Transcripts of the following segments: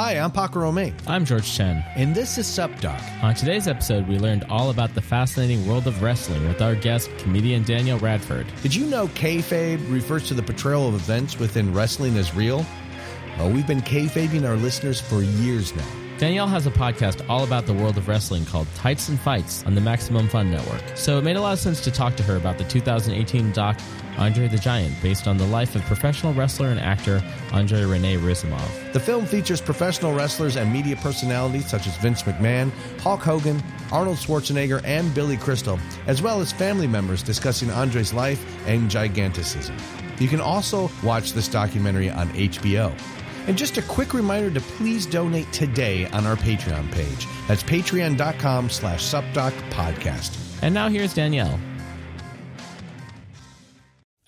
Hi, I'm Paco Romane, I'm George Chen. and this is SupDoc. On today's episode, we learned all about the fascinating world of wrestling with our guest, comedian Danielle Radford. Did you know kayfabe refers to the portrayal of events within wrestling as real? Well, we've been kayfabing our listeners for years now. Danielle has a podcast all about the world of wrestling called Tights and Fights on the Maximum Fun Network. So it made a lot of sense to talk to her about the 2018 doc Andre the Giant, based on the life of professional wrestler and actor Andre Rene Roussimoff. The film features professional wrestlers and media personalities such as Vince McMahon, Hulk Hogan, Arnold Schwarzenegger, and Billy Crystal, as well as family members discussing Andre's life and giganticism. You can also watch this documentary on HBO. And just a quick reminder to please donate today on our Patreon page. That's patreon.com slash supdocpodcast. And now here's Danielle.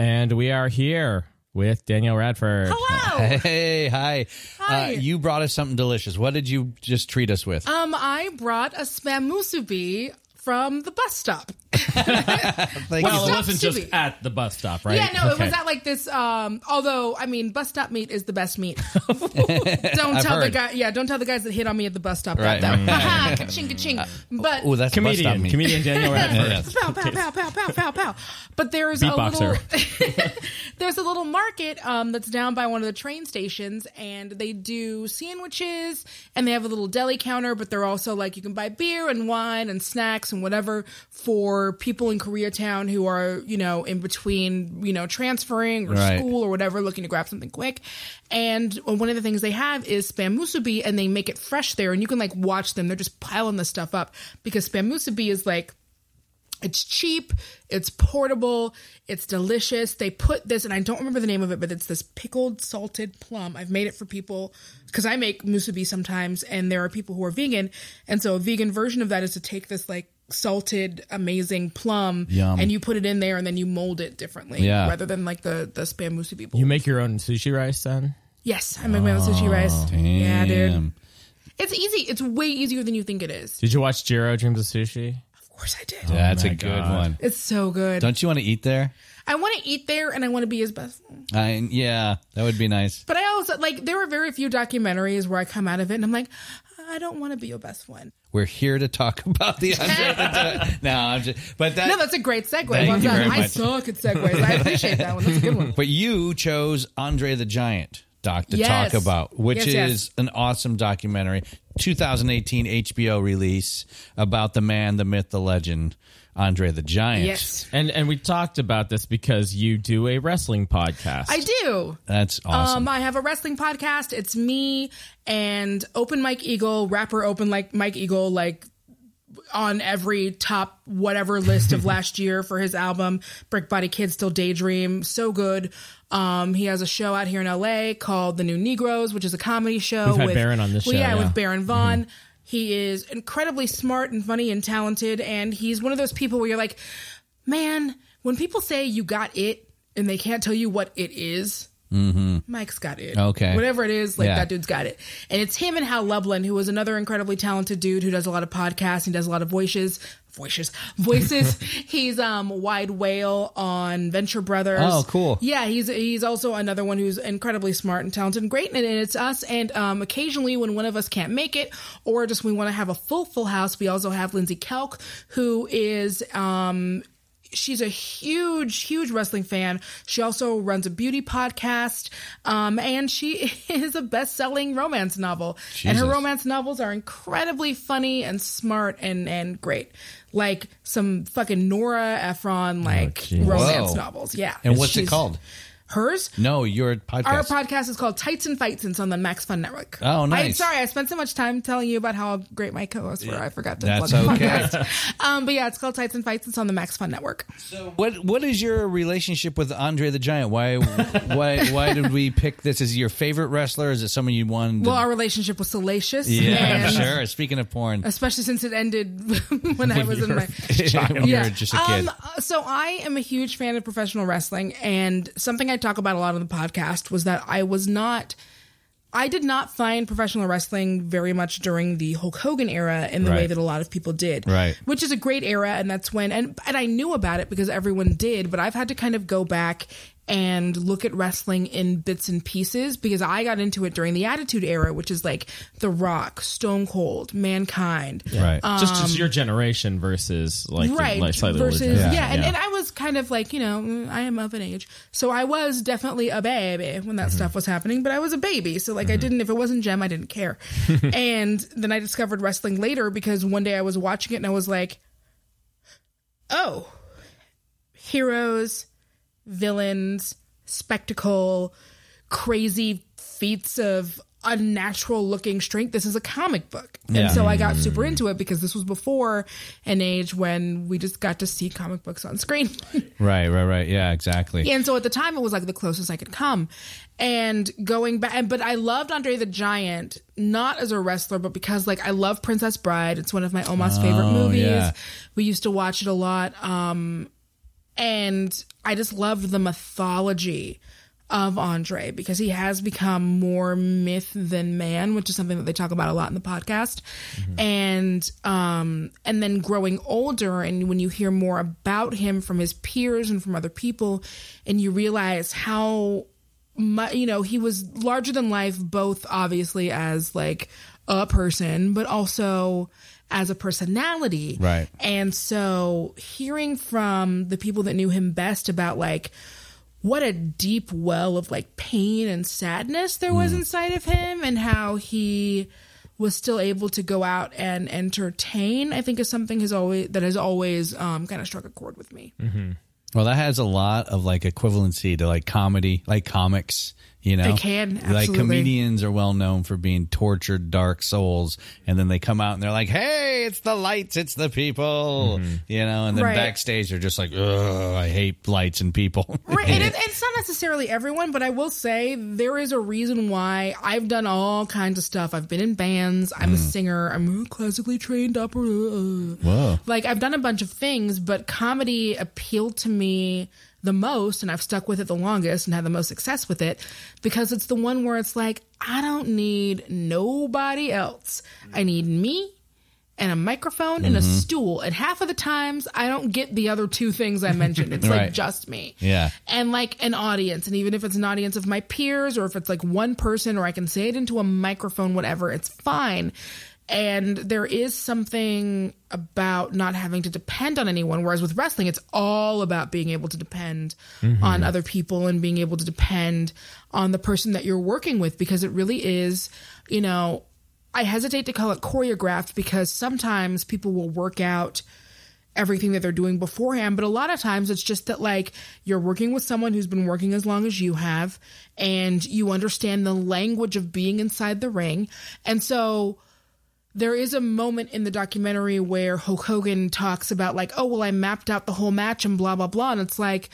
And we are here with Danielle Radford. Hello. Hey, hi. Hi. Uh, you brought us something delicious. What did you just treat us with? Um, I brought a spam musubi from the bus stop. Thank Well, it wasn't just Stevie. at the bus stop, right? Yeah, no, it was at like this. Um, although I mean, bus stop meat is the best meat. don't tell the heard. guy. Yeah, don't tell the guys that hit on me at the bus stop Right. that though. Haha, ka-ching, ka-ching. But Oh, that's a bus stop comedian, meat. comedian Danielle Radford. pow, pow, pow, pow, pow, pow, pow. But there's Beatboxer. a little there's a little market um, that's down by one of the train stations, and they do sandwiches, and they have a little deli counter. But they're also like you can buy beer and wine and snacks and whatever for people in Koreatown who are you know in between you know transferring or Right. school or whatever, looking to grab something quick. And one of the things they have is spam musubi, and they make it fresh there, and you can like watch them. They're just piling this stuff up because spam musubi is like it's cheap, it's portable, it's delicious. They put this, and I don't remember the name of it, but it's this pickled salted plum. I've made it for people because I make musubi sometimes, and there are people who are vegan, and so a vegan version of that is to take this like salted amazing plum Yum. and you put it in there and then you mold it differently Yeah. rather than like the the spam musubi bowl. You make your own sushi rice then? yes i make my own sushi oh, rice yeah dude Damn. it's easy it's way easier than you think it is Did you watch Jiro Dreams of Sushi? of course i did oh That's my a good God. one. it's so good Don't you want to eat there? i want to eat there and i want to be his best I, yeah, that would be nice. But I also like there are very few documentaries where I come out of it and I'm like, I don't want to be your best friend. We're here to talk about the Andre the Giant. No, I'm just. But that. No, that's a great segue. Thank Well you done. very I much. suck at segues. I appreciate that one. That's a good one. But you chose Andre the Giant, Doc, to Yes. talk about, which Yes, is yes. an awesome documentary, 2018 HBO release about the man, the myth, the legend, Andre the Giant. Yes, And and we talked about this because you do a wrestling podcast. I do. That's awesome. Um, I have a wrestling podcast. It's me and Open Mike Eagle, rapper Open like Mike Eagle, like on every top whatever list of last year for his album Brick Body Kids Still Daydream. So good. Um, he has a show out here in LA called The New Negroes, which is a comedy show. We've had with, Baron on this well, show, Yeah, yeah. Mm-hmm. with Baron Vaughn. He is incredibly smart and funny and talented, and he's one of those people where you're like, man, when people say you got it and they can't tell you what it is, Mike's got it. Mm-hmm. Okay. Whatever it is, like Yeah. that dude's got it. And it's him and Hal Lublin, who is another incredibly talented dude who does a lot of podcasts and does a lot of voices. Voices. Voices. he's um Wide Wale on Venture Brothers. Oh, cool. Yeah, he's he's also another one who's incredibly smart and talented and great. And, it's us. And um occasionally when one of us can't make it, or just we want to have a full full house, we also have Lindsay Kelk, who is um she's a huge, huge wrestling fan. She also runs a beauty podcast, um, and she is a best-selling romance novel. And her romance novels are incredibly funny and smart and and great, like some fucking Nora Ephron like oh, jeez. romance Whoa. novels. Yeah, and what's it called? Hers? No, your podcast. Our podcast is called Tights and Fights and it's on the Max Fun Network. Oh, nice. I, sorry, I spent so much time telling you about how great my co-hosts were. I forgot to That's plug the okay. podcast. Um, but yeah, it's called Tights and Fights. and It's on the Max Fun Network. So what what is your relationship with Andre the Giant? Why why why did we pick this? Is he your favorite wrestler? Is it someone you wanted? To, Well, our relationship was salacious. yeah, and sure. Speaking of porn, Especially since it ended when I was in my when you were just a kid. Um, so I am a huge fan of professional wrestling, and something I talk about a lot on the podcast was that I was not. I did not find professional wrestling very much during the Hulk Hogan era in the way that a lot of people did. Right. Which is a great era and that's when and and I knew about it because everyone did, but I've had to kind of go back and look at wrestling in bits and pieces because I got into it during the Attitude era, which is like The Rock, Stone Cold, Mankind. right. just just your generation versus like the- Um, right like slightly older versus generation. yeah, and, yeah. and i was kind of like you know i am of an age so i was definitely a baby when that Mm-hmm. stuff was happening but i was a baby so like i didn't if it wasn't gem i didn't care and then i discovered wrestling later because one day i was watching it and i was like oh heroes villains spectacle crazy feats of unnatural looking strength this is a comic book Yeah. and so i got super into it because this was before an age when we just got to see comic books on screen right, right, right. Yeah, exactly. and so at the time it was like the closest i could come and going back but i loved andre the giant not as a wrestler but because like i love princess bride it's one of my almost favorite Oh, movies yeah. we used to watch it a lot um and i just loved the mythology of Andre because he has become more myth than man, which is something that they talk about a lot in the podcast. And um and then growing older and when you hear more about him from his peers and from other people and you realize how much you know, he was larger than life both obviously as like a person but also as a personality. Right. And so hearing from the people that knew him best about like what a deep well of like pain and sadness there was inside of him and how he was still able to go out and entertain i think is something has always that has always um, kind of struck a chord with me Mm-hmm. Well, that has a lot of like equivalency to like comedy, like comics. You know, They can, absolutely. like comedians are well known for being tortured, dark souls, and then they come out and they're like, "Hey, it's the lights, it's the people," mm-hmm. you know, and then Right. backstage they're just like, "Ugh, I hate lights and people." Right, and it, it's not necessarily everyone, but I will say there is a reason why I've done all kinds of stuff. I've been in bands. I'm a mm. singer. I'm a classically trained opera. Whoa. Like I've done a bunch of things, but comedy appealed to me the most, and I've stuck with it the longest and had the most success with it because it's the one where it's like I don't need nobody else. I need me and a microphone and a mm-hmm. stool. And half of the times I don't get the other two things I mentioned. It's Right. like just me. Yeah. And like an audience. And even if it's an audience of my peers or if it's like one person or I can say it into a microphone, whatever, it's fine. And there is something about not having to depend on anyone. Whereas with wrestling, it's all about being able to depend mm-hmm. on other people and being able to depend on the person that you're working with because it really is, you know, I hesitate to call it choreographed because sometimes people will work out everything that they're doing beforehand, but a lot of times it's just that like you're working with someone who's been working as long as you have and you understand the language of being inside the ring. And so there is a moment in the documentary where Hulk Hogan talks about like, oh well I mapped out the whole match and blah blah blah and it's like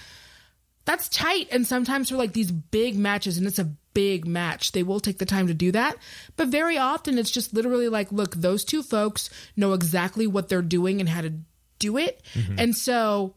that's tight. And sometimes for like these big matches, and it's a big match, they will take the time to do that. But very often it's just literally like, look, those two folks know exactly what they're doing and how to do it. Mm-hmm. And so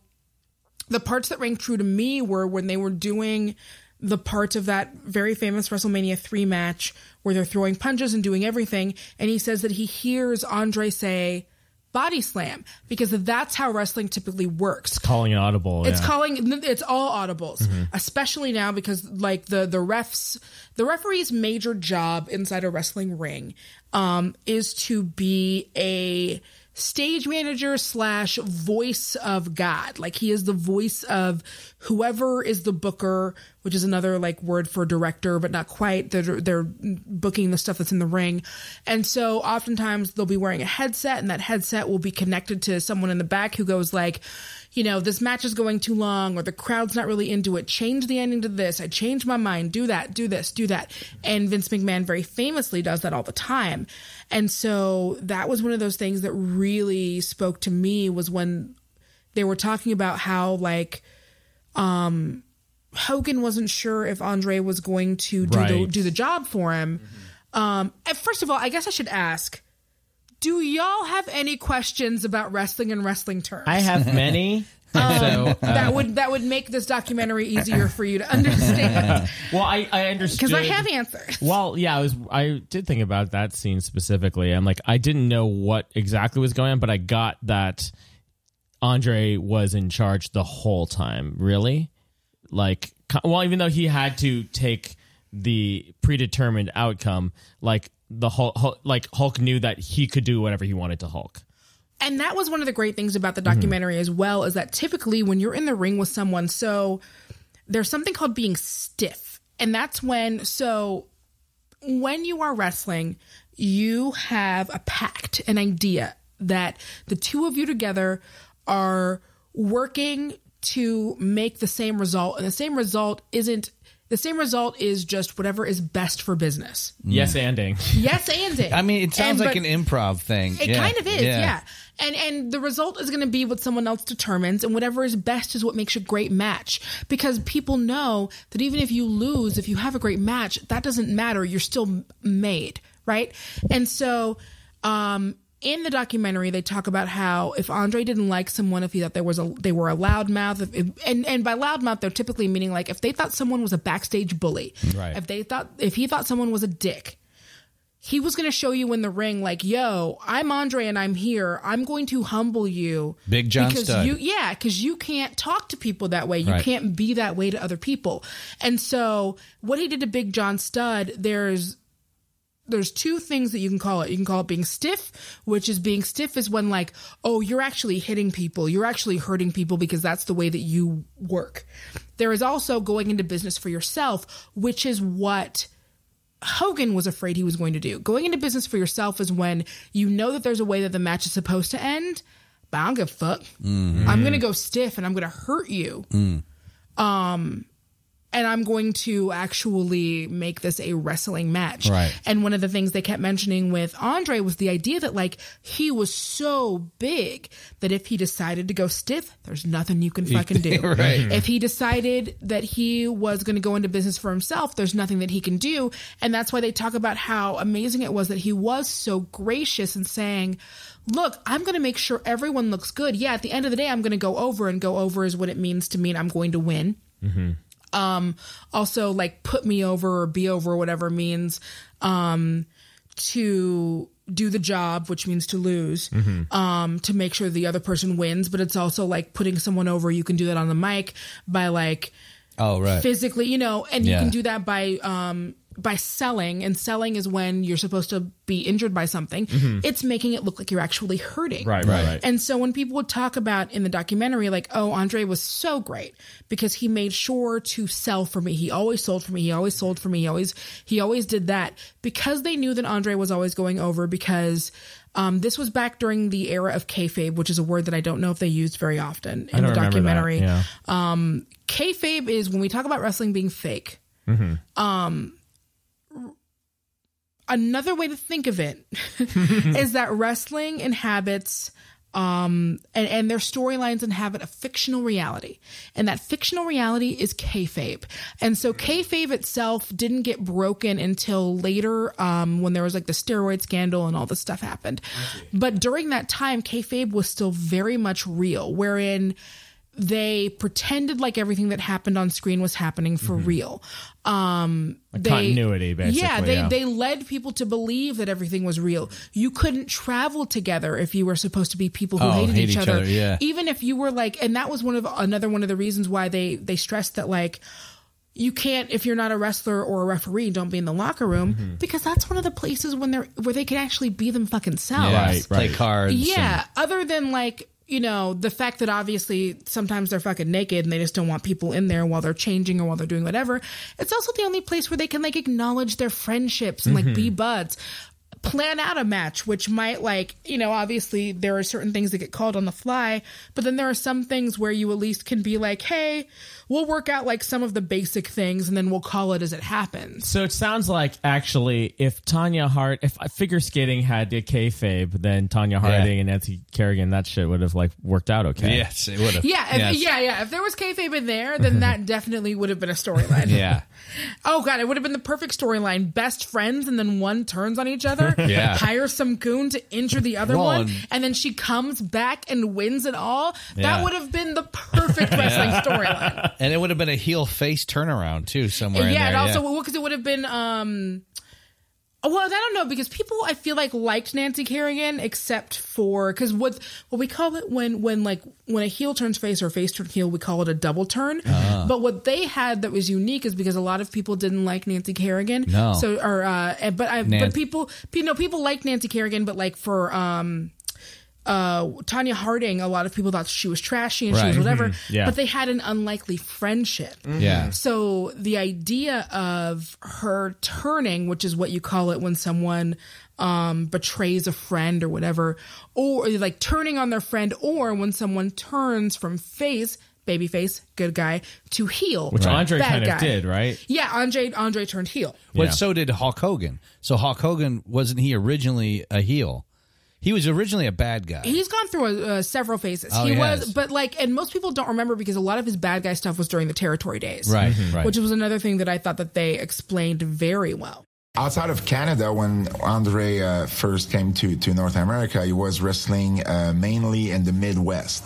the parts that rang true to me were when they were doing the parts of that very famous WrestleMania 3 match where they're throwing punches and doing everything. And he says that he hears Andre say, body slam, because that's how wrestling typically works. Calling it audible. It's yeah. calling it's all audibles, especially now because like the the refs the referee's major job inside a wrestling ring um is to be a stage manager slash voice of God. Like he is the voice of whoever is the booker, which is another like word for director, but not quite. They're they're booking the stuff that's in the ring, and so oftentimes they'll be wearing a headset, and that headset will be connected to someone in the back who goes like, you know, this match is going too long or the crowd's not really into it. Change the ending to this. I changed my mind. Do that, do this, do that. And Vince McMahon very famously does that all the time. And so that was one of those things that really spoke to me was when they were talking about how like um Hogan wasn't sure if Andre was going to do the do the job for him. Um and first of all, I guess I should ask do y'all have any questions about wrestling and wrestling terms? I have many. so, uh, that would that would make this documentary easier for you to understand well, I, I understood. because I have answers. Well, yeah, I was. I did think about that scene specifically. I'm like, I didn't know what exactly was going on, but I got that Andre was in charge the whole time. Really, like, well, even though he had to take the predetermined outcome, like the Hulk, Hul- like Hulk knew that he could do whatever he wanted to Hulk. And that was one of the great things about the documentary mm-hmm. as well is that typically when you're in the ring with someone, so there's something called being stiff. And that's when, so when you are wrestling, you have a pact, an idea that the two of you together are working to make the same result. And the same result isn't, the same result is just whatever is best for business. Yes, ending. Yes, and it. I mean, it sounds And- like an improv thing. it Yeah. kind of is, yeah. And and the result is going to be what someone else determines, and whatever is best is what makes a great match. Because people know that even if you lose, if you have a great match, that doesn't matter. You're still made, right? And so, um, in the documentary, they talk about how if Andre didn't like someone, if he thought there was a they were a loudmouth, if, if, and and by loudmouth, they're typically meaning like if they thought someone was a backstage bully, Right. If they thought if he thought someone was a dick, he was going to show you in the ring like yo i'm andre and i'm here i'm going to humble you Big John because Studd. you yeah because you can't talk to people that way you Right. can't be that way to other people and so what he did to big john stud there's there's two things that you can call it. You can call it being stiff, which is being stiff is when like, oh, you're actually hitting people. You're actually hurting people because that's the way that you work. There is also going into business for yourself, which is what Hogan was afraid he was going to do. Going into business for yourself is when you know that there's a way that the match is supposed to end, but I don't give a fuck. I'm going to go stiff and I'm going to hurt you. Um, and I'm going to actually make this a wrestling match. Right. And one of the things they kept mentioning with Andre was the idea that like he was so big that if he decided to go stiff, there's nothing you can fucking do. Right. Mm-hmm. If he decided that he was going to go into business for himself, there's nothing that he can do. And that's why they talk about how amazing it was that he was so gracious and saying, Look, I'm going to make sure everyone looks good. Yeah, at the end of the day, I'm going to go over, and go over is what it means to mean I'm going to win mm-hmm. Um also like put me over or be over whatever means um to do the job which means to lose um to make sure the other person wins but it's also like putting someone over you can do that on the mic by like Oh, right. physically you know and Yeah. you can do that by um by selling and selling is when you're supposed to be injured by something it's making it look like you're actually hurting Right, right, right. and so when people would talk about in the documentary, like, oh, Andre was so great because he made sure to sell for me. He always sold for me. He always sold for me. He always he always did that because they knew that Andre was always going over because um, this was back during the era of kayfabe, which is a word that I don't know if they used very often in the remember that, documentary. yeah. Um, kayfabe is when we talk about wrestling being fake. Um, another way to think of it is that wrestling inhabits um and, and their storylines inhabit a fictional reality. And that fictional reality is kayfabe. And so kayfabe itself didn't get broken until later um when there was like the steroid scandal and all this stuff happened. But during that time kayfabe was still very much real. Wherein they pretended like everything that happened on screen was happening for real. Um, they, continuity, basically, Yeah, they yeah. they led people to believe that everything was real. You couldn't travel together if you were supposed to be people who Oh, hated hate each, each other. other, yeah. Even if you were like, and that was one of another one of the reasons why they they stressed that like you can't if you're not a wrestler or a referee don't be in the locker room Mm-hmm. because that's one of the places when they're where they can actually be them fucking selves Yeah, Right, Play cards. yeah, other than like, you know, the fact that obviously sometimes they're fucking naked and they just don't want people in there while they're changing or while they're doing whatever. It's also the only place where they can like acknowledge their friendships and like mm-hmm. be buds. plan out a match, which might like, you know, obviously there are certain things that get called on the fly, but then there are some things where you at least can be like, hey, we'll work out like some of the basic things and then we'll call it as it happens. So it sounds like actually, if Tonya Hart, if uh, figure skating had a kayfabe, then Tonya Harding and Nancy Kerrigan, that shit would have like worked out okay. Yes, it would have. Yeah, if, Yes. yeah, yeah. If there was kayfabe in there, then that definitely would have been a storyline. Yeah. Oh god, it would have been the perfect storyline. Best friends, and then one turns on each other. Yeah. Hires some goon to injure the other Well, one, and- and then she comes back and wins it all. Yeah. That would have been the perfect wrestling storyline. And it would have been a heel face turnaround too, somewhere in yeah, and also because it would have been. um Well, I don't know because people I feel like liked Nancy Kerrigan except for because what what we call it when when like when a heel turns face or face turns heel we call it a double turn. Ah. But what they had that was unique is because a lot of people didn't like Nancy Kerrigan. No. So or uh, but I Nan- but people you know people like Nancy Kerrigan, but like for um uh Tonya Harding, a lot of people thought she was trashy and she was Right. whatever. Yeah. But they had an unlikely friendship. Yeah. So the idea of her turning, which is what you call it when someone um, betrays a friend or whatever, or like turning on their friend, or when someone turns from face, baby face, good guy, to heel, Which Andre bad kind of did, right? Yeah, Andre Andre turned heel. But Yeah. so did Hulk Hogan. So Hulk Hogan wasn't he originally a heel? He was originally a bad guy. He's gone through uh, several phases. Oh, he he was, has. but like, and most people don't remember because a lot of his bad guy stuff was during the territory days, right, right. Which was another thing that I thought that they explained very well. Outside of Canada, when Andre uh, first came to, to North America, he was wrestling uh, mainly in the Midwest.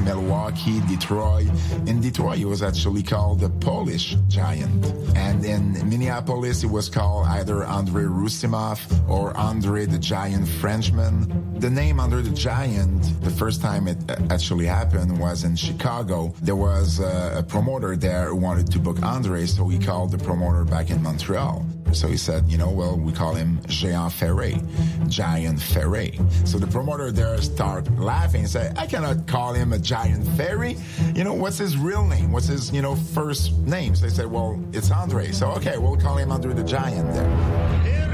Milwaukee, Detroit. In Detroit, he was actually called the Polish Giant. And in Minneapolis, he was called either Andre Roussimoff or Andre the Giant Frenchman. The name Andre the Giant, the first time it actually happened was in Chicago. There was a promoter there who wanted to book Andre, so he called the promoter back in Montreal. So he said, you know, well, we call him Géant Ferré, Giant Ferré. So the promoter there started laughing and said, I cannot call him a Giant Ferry. You know, what's his real name? What's his, you know, first name? So they said, well, it's Andre. So, okay, we'll call him Andre the Giant then.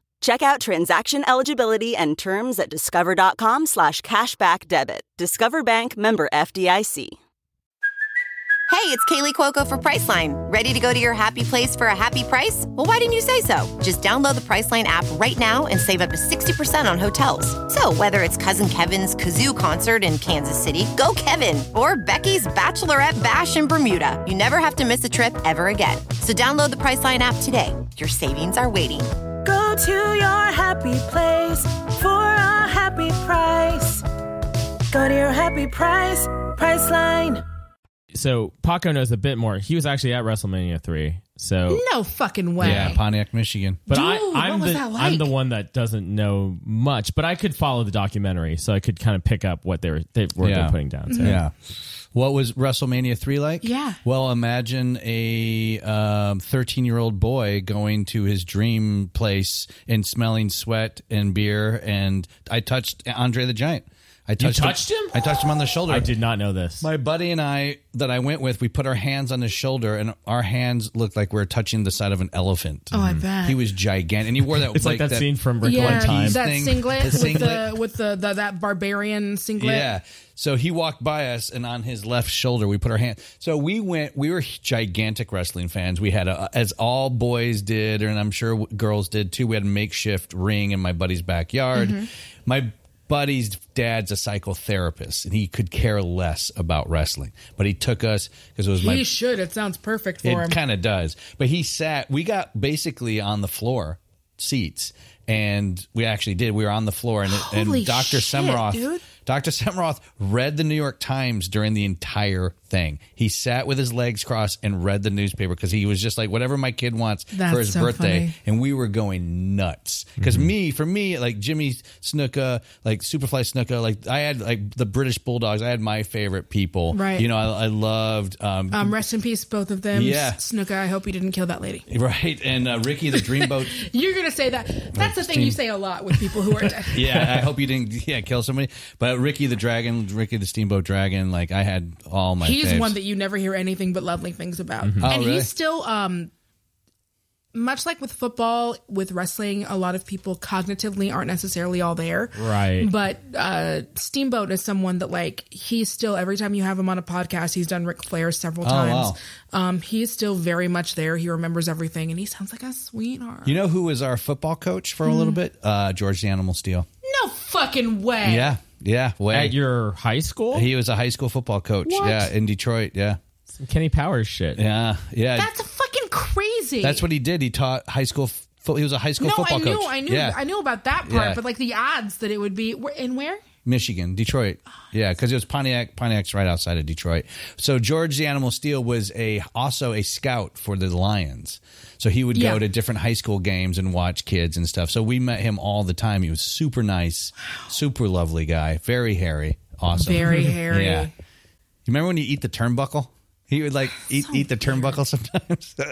Check out transaction eligibility and terms at discover.com slash cashback debit. Discover Bank member FDIC. Hey, it's Kaley Cuoco for Priceline. Ready to go to your happy place for a happy price? Well, why didn't you say so? Just download the Priceline app right now and save up to 60% on hotels. So, whether it's Cousin Kevin's Kazoo concert in Kansas City, go Kevin, or Becky's Bachelorette Bash in Bermuda, you never have to miss a trip ever again. So, download the Priceline app today. Your savings are waiting. Go to your happy place for a happy price. Go to your happy price, Priceline. So Paco knows a bit more. He was actually at WrestleMania three. So No fucking way. yeah, Pontiac, Michigan. But Dude, I, I'm was the that I'm the one that doesn't know much, but I could follow the documentary, so I could kind of pick up what they were they were Yeah. putting down. So. Yeah. What was WrestleMania three like? Yeah. Well, imagine a um, thirteen year old boy going to his dream place and smelling sweat and beer. And I touched Andre the Giant. I touched touched him? I touched him on the shoulder. I did not know this. My buddy and I that I went with, we put our hands on his shoulder, and our hands looked like we were touching the side of an elephant. Oh, I bet. He was gigantic, and he wore that. it's like, that, scene from Wrinkle yeah, in Time. that thing, singlet, the singlet. with the with the, the that barbarian singlet. Yeah. So he walked by us, and on his left shoulder, we put our hand. So we went. We were gigantic wrestling fans. We had a, as all boys did, and I'm sure girls did too. We had a makeshift ring in my buddy's backyard. Mm-hmm. My buddy's dad's a psychotherapist, and he could care less about wrestling, but he took us because it was my He should. It sounds perfect for him. it kind of does. But he sat. We got basically on the floor seats, and we actually did. We were on the floor, and, Holy and Doctor shit, Semiroff dude. Dr. Semroth read the New York Times during the entire thing. He sat with his legs crossed and read the newspaper because he was just like, whatever my kid wants That's for his so birthday. funny. And we were going nuts. Because me, for me, like Jimmy Snuka, like Superfly Snuka, like I had like the British Bulldogs. I had my favorite people. Right. You know, I, I loved. Um, Um, rest in peace, both of them. Yeah. Snuka, I hope you didn't kill that lady. Right, and uh, Ricky the Dreamboat. You're gonna say that. That's the thing you say a lot with people who are dead. yeah, I hope you didn't. Yeah, kill somebody. But Ricky the Dragon, Ricky the Steamboat Dragon, like I had all my. He's faves. one that you never hear anything but lovely things about. Oh, and really? he's still um much like with football, with wrestling, a lot of people cognitively aren't necessarily all there. Right. But uh Steamboat is someone that like he's still every time you have him on a podcast, he's done Ric Flair several times. Um he's still very much there. He remembers everything and he sounds like a sweetheart. You know who was our football coach for a little bit? Uh, George the Animal Steele. no fucking way. Yeah, yeah. Way. At your high school? he was a high school football coach. What? Yeah, in Detroit. Yeah, Some Kenny Powers shit. yeah, yeah. That's fucking crazy. That's what he did. He taught high school. Fo- he was a high school no, football I knew, coach. I knew, Yeah. I knew about that part, Yeah. but like the odds that it would be where- in where? Michigan, Detroit. Oh, yeah, because it was Pontiac. Pontiac's right outside of Detroit. So George the Animal Steele was a also a scout for the Lions. So he would go to different high school games and watch kids and stuff. So we met him all the time. He was super nice, super lovely guy, very hairy, awesome, Very hairy. Yeah. You remember when you eat the turnbuckle? He would like eat eat the turnbuckle sometimes.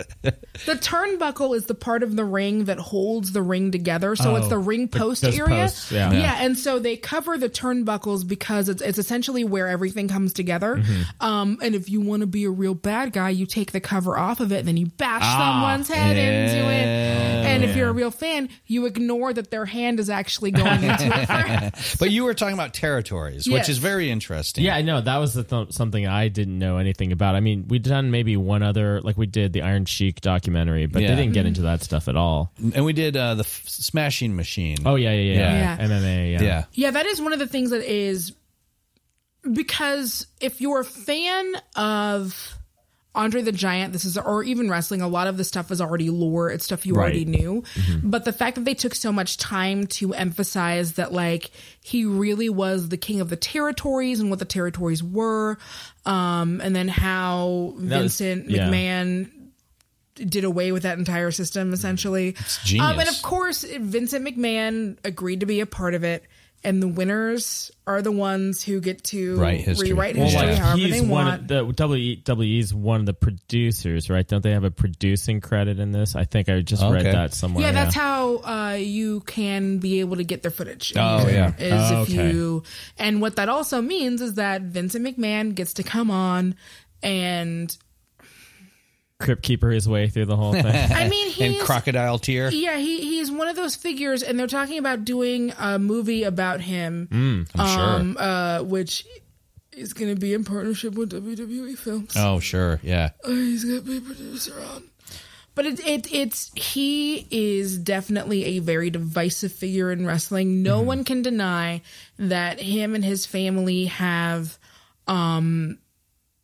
The turnbuckle is the part of the ring that holds the ring together. So it's Oh, the ring post those area. posts, yeah. yeah. Yeah. And so they cover the turnbuckles because it's, it's essentially where everything comes together. Mm-hmm. Um, and if you want to be a real bad guy, you take the cover off of it and then you bash Ah, someone's head into it. And if you're a real fan, you ignore that their hand is actually going into it. but you were talking about territories, Yes. which is very interesting. Yeah, I know that was the th- something I didn't know anything about. I mean, we'd done maybe one other, like we did the Iron Sheik documentary, but Yeah. they didn't get into that stuff at all. and we did uh, the f- Smashing Machine. Oh yeah, yeah, yeah, Yeah. yeah. MMA, yeah. yeah. Yeah, that is one of the things that is because if you're a fan of Andre the Giant, this is or even wrestling, a lot of the stuff is already lore. It's stuff you Right. already knew. But the fact that they took so much time to emphasize that like he really was the king of the territories and what the territories were, um, and then how That was- Vincent yeah. McMahon did away with that entire system essentially. Um, and of course, Vincent McMahon agreed to be a part of it, and the winners are the ones who get to Write history. rewrite Well, history like, however he's they one want. of the WWE's one of the producers, right? Don't they have a producing credit in this? I think I just read Okay. that somewhere. yeah, that's how uh, you can be able to get their footage. Oh, yeah. is Oh, if okay. you and what that also means is that Vincent McMahon gets to come on and Crypt Keeper his way through the whole thing. I mean and Crocodile Tear. Yeah, he he's one of those figures, and they're talking about doing a movie about him, I'm um, sure. uh, which is going to be in partnership with WWE Films. Oh, sure. Yeah. He's going to be producer on. But it, it it's he is definitely a very divisive figure in wrestling. No one can deny that him and his family have um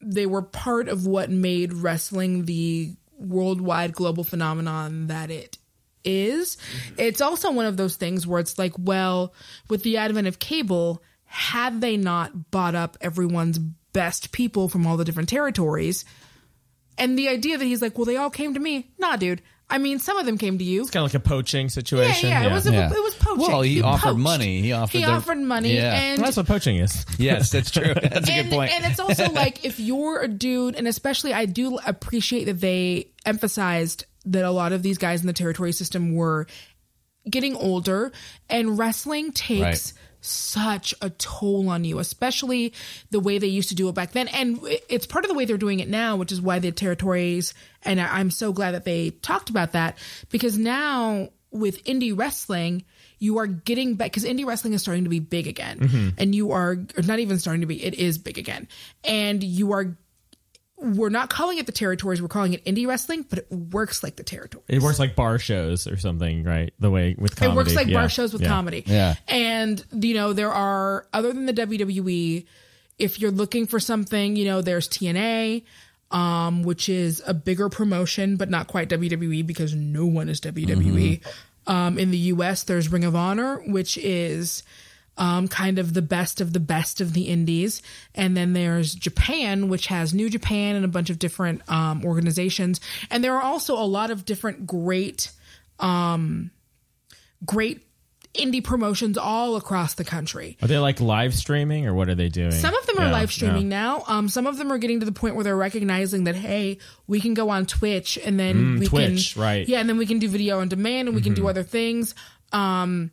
they were part of what made wrestling the worldwide global phenomenon that it is. Mm-hmm. It's also one of those things where it's like, well, with the advent of cable, had they not bought up everyone's best people from all the different territories, and the idea that he's like, well, they all came to me. Nah, dude. I mean, some of them came to you. It's kind of like a poaching Yeah, situation. yeah, it was. A, Yeah. It was poaching. Well, he offered poached. money. He offered He the- offered money, Yeah. and that's what poaching is. Yes, that's true. That's a and, good point. And it's also like if you're a dude, and especially I do appreciate that they emphasized that a lot of these guys in the territory system were getting older, and wrestling takes. Right. Such a toll on you, especially the way they used to do it back then. And it's part of the way they're doing it now, which is why the territories, and I'm so glad that they talked about that because now with indie wrestling, you are getting back because indie wrestling is starting to be big again, mm-hmm. and you are not even starting to be. It is big again, and you are. We're not calling it the territories. We're calling it indie wrestling, but it works like the territories. It works like bar shows or something, right? The way with comedy. It works like Yeah. bar shows with Yeah. comedy. Yeah. And, you know, there are, other than the WWE, if you're looking for something, you know, there's TNA, um, which is a bigger promotion, but not quite WWE because no one is WWE. Mm-hmm. Um, in the US, there's Ring of Honor, which is um, kind of the best of the best of the indies. And then there's Japan, which has New Japan and a bunch of different um, organizations. And there are also a lot of different great, um, great indie promotions all across the country. Are they like live streaming or what are they doing? Some of them are Yeah, live streaming yeah. now. Um, some of them are getting to the point where they're recognizing that hey, we can go on Twitch and then Mm, we Twitch, can right. Mm-hmm. yeah, and then we can do video on demand and we can do other things. Um,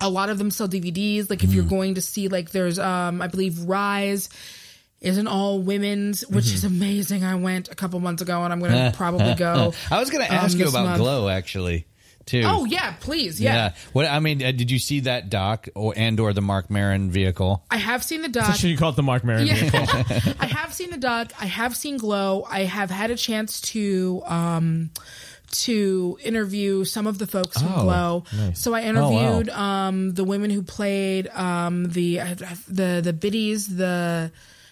a lot of them sell DVDs. Like if Mm. you're going to see like there's um, I believe Rise is an all women's, which Mm-hmm. is amazing. I went a couple months ago and I'm going to probably go. I was going to um, ask you about month. Glow actually, too. Oh yeah, please yeah. What I mean, uh, did you see that doc or and or the Marc Maron vehicle? I have seen the So doc. should you call it the Marc Maron Yeah. vehicle? I have seen the doc. I have seen Glow. I have had a chance to um to interview some of the folks from Oh, Glow. So I interviewed Oh, um the women who played um the the the biddies the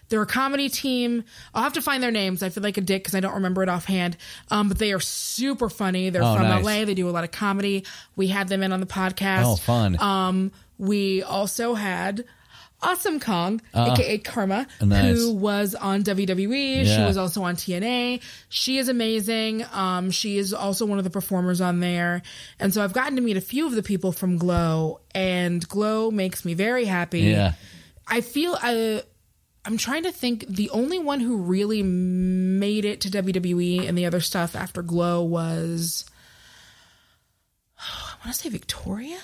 they're a comedy team. I'll have to find their names. I feel like a dick because I don't remember it offhand. Um, but they are super funny. They're Oh, from nice. LA. They do a lot of comedy. We had them in on the podcast. Oh, fun. Um, we also had Awesome Kong, aka Kharma, Uh, Nice. who was on WWE. She was also on TNA. She is amazing. Um, she is also one of the performers on there. And so I've gotten to meet a few of the people from Glow, and Glow makes me very happy. Yeah. I feel I. I'm trying to think. The only one who really made it to WWE and the other stuff after Glow was, want to say Victoria.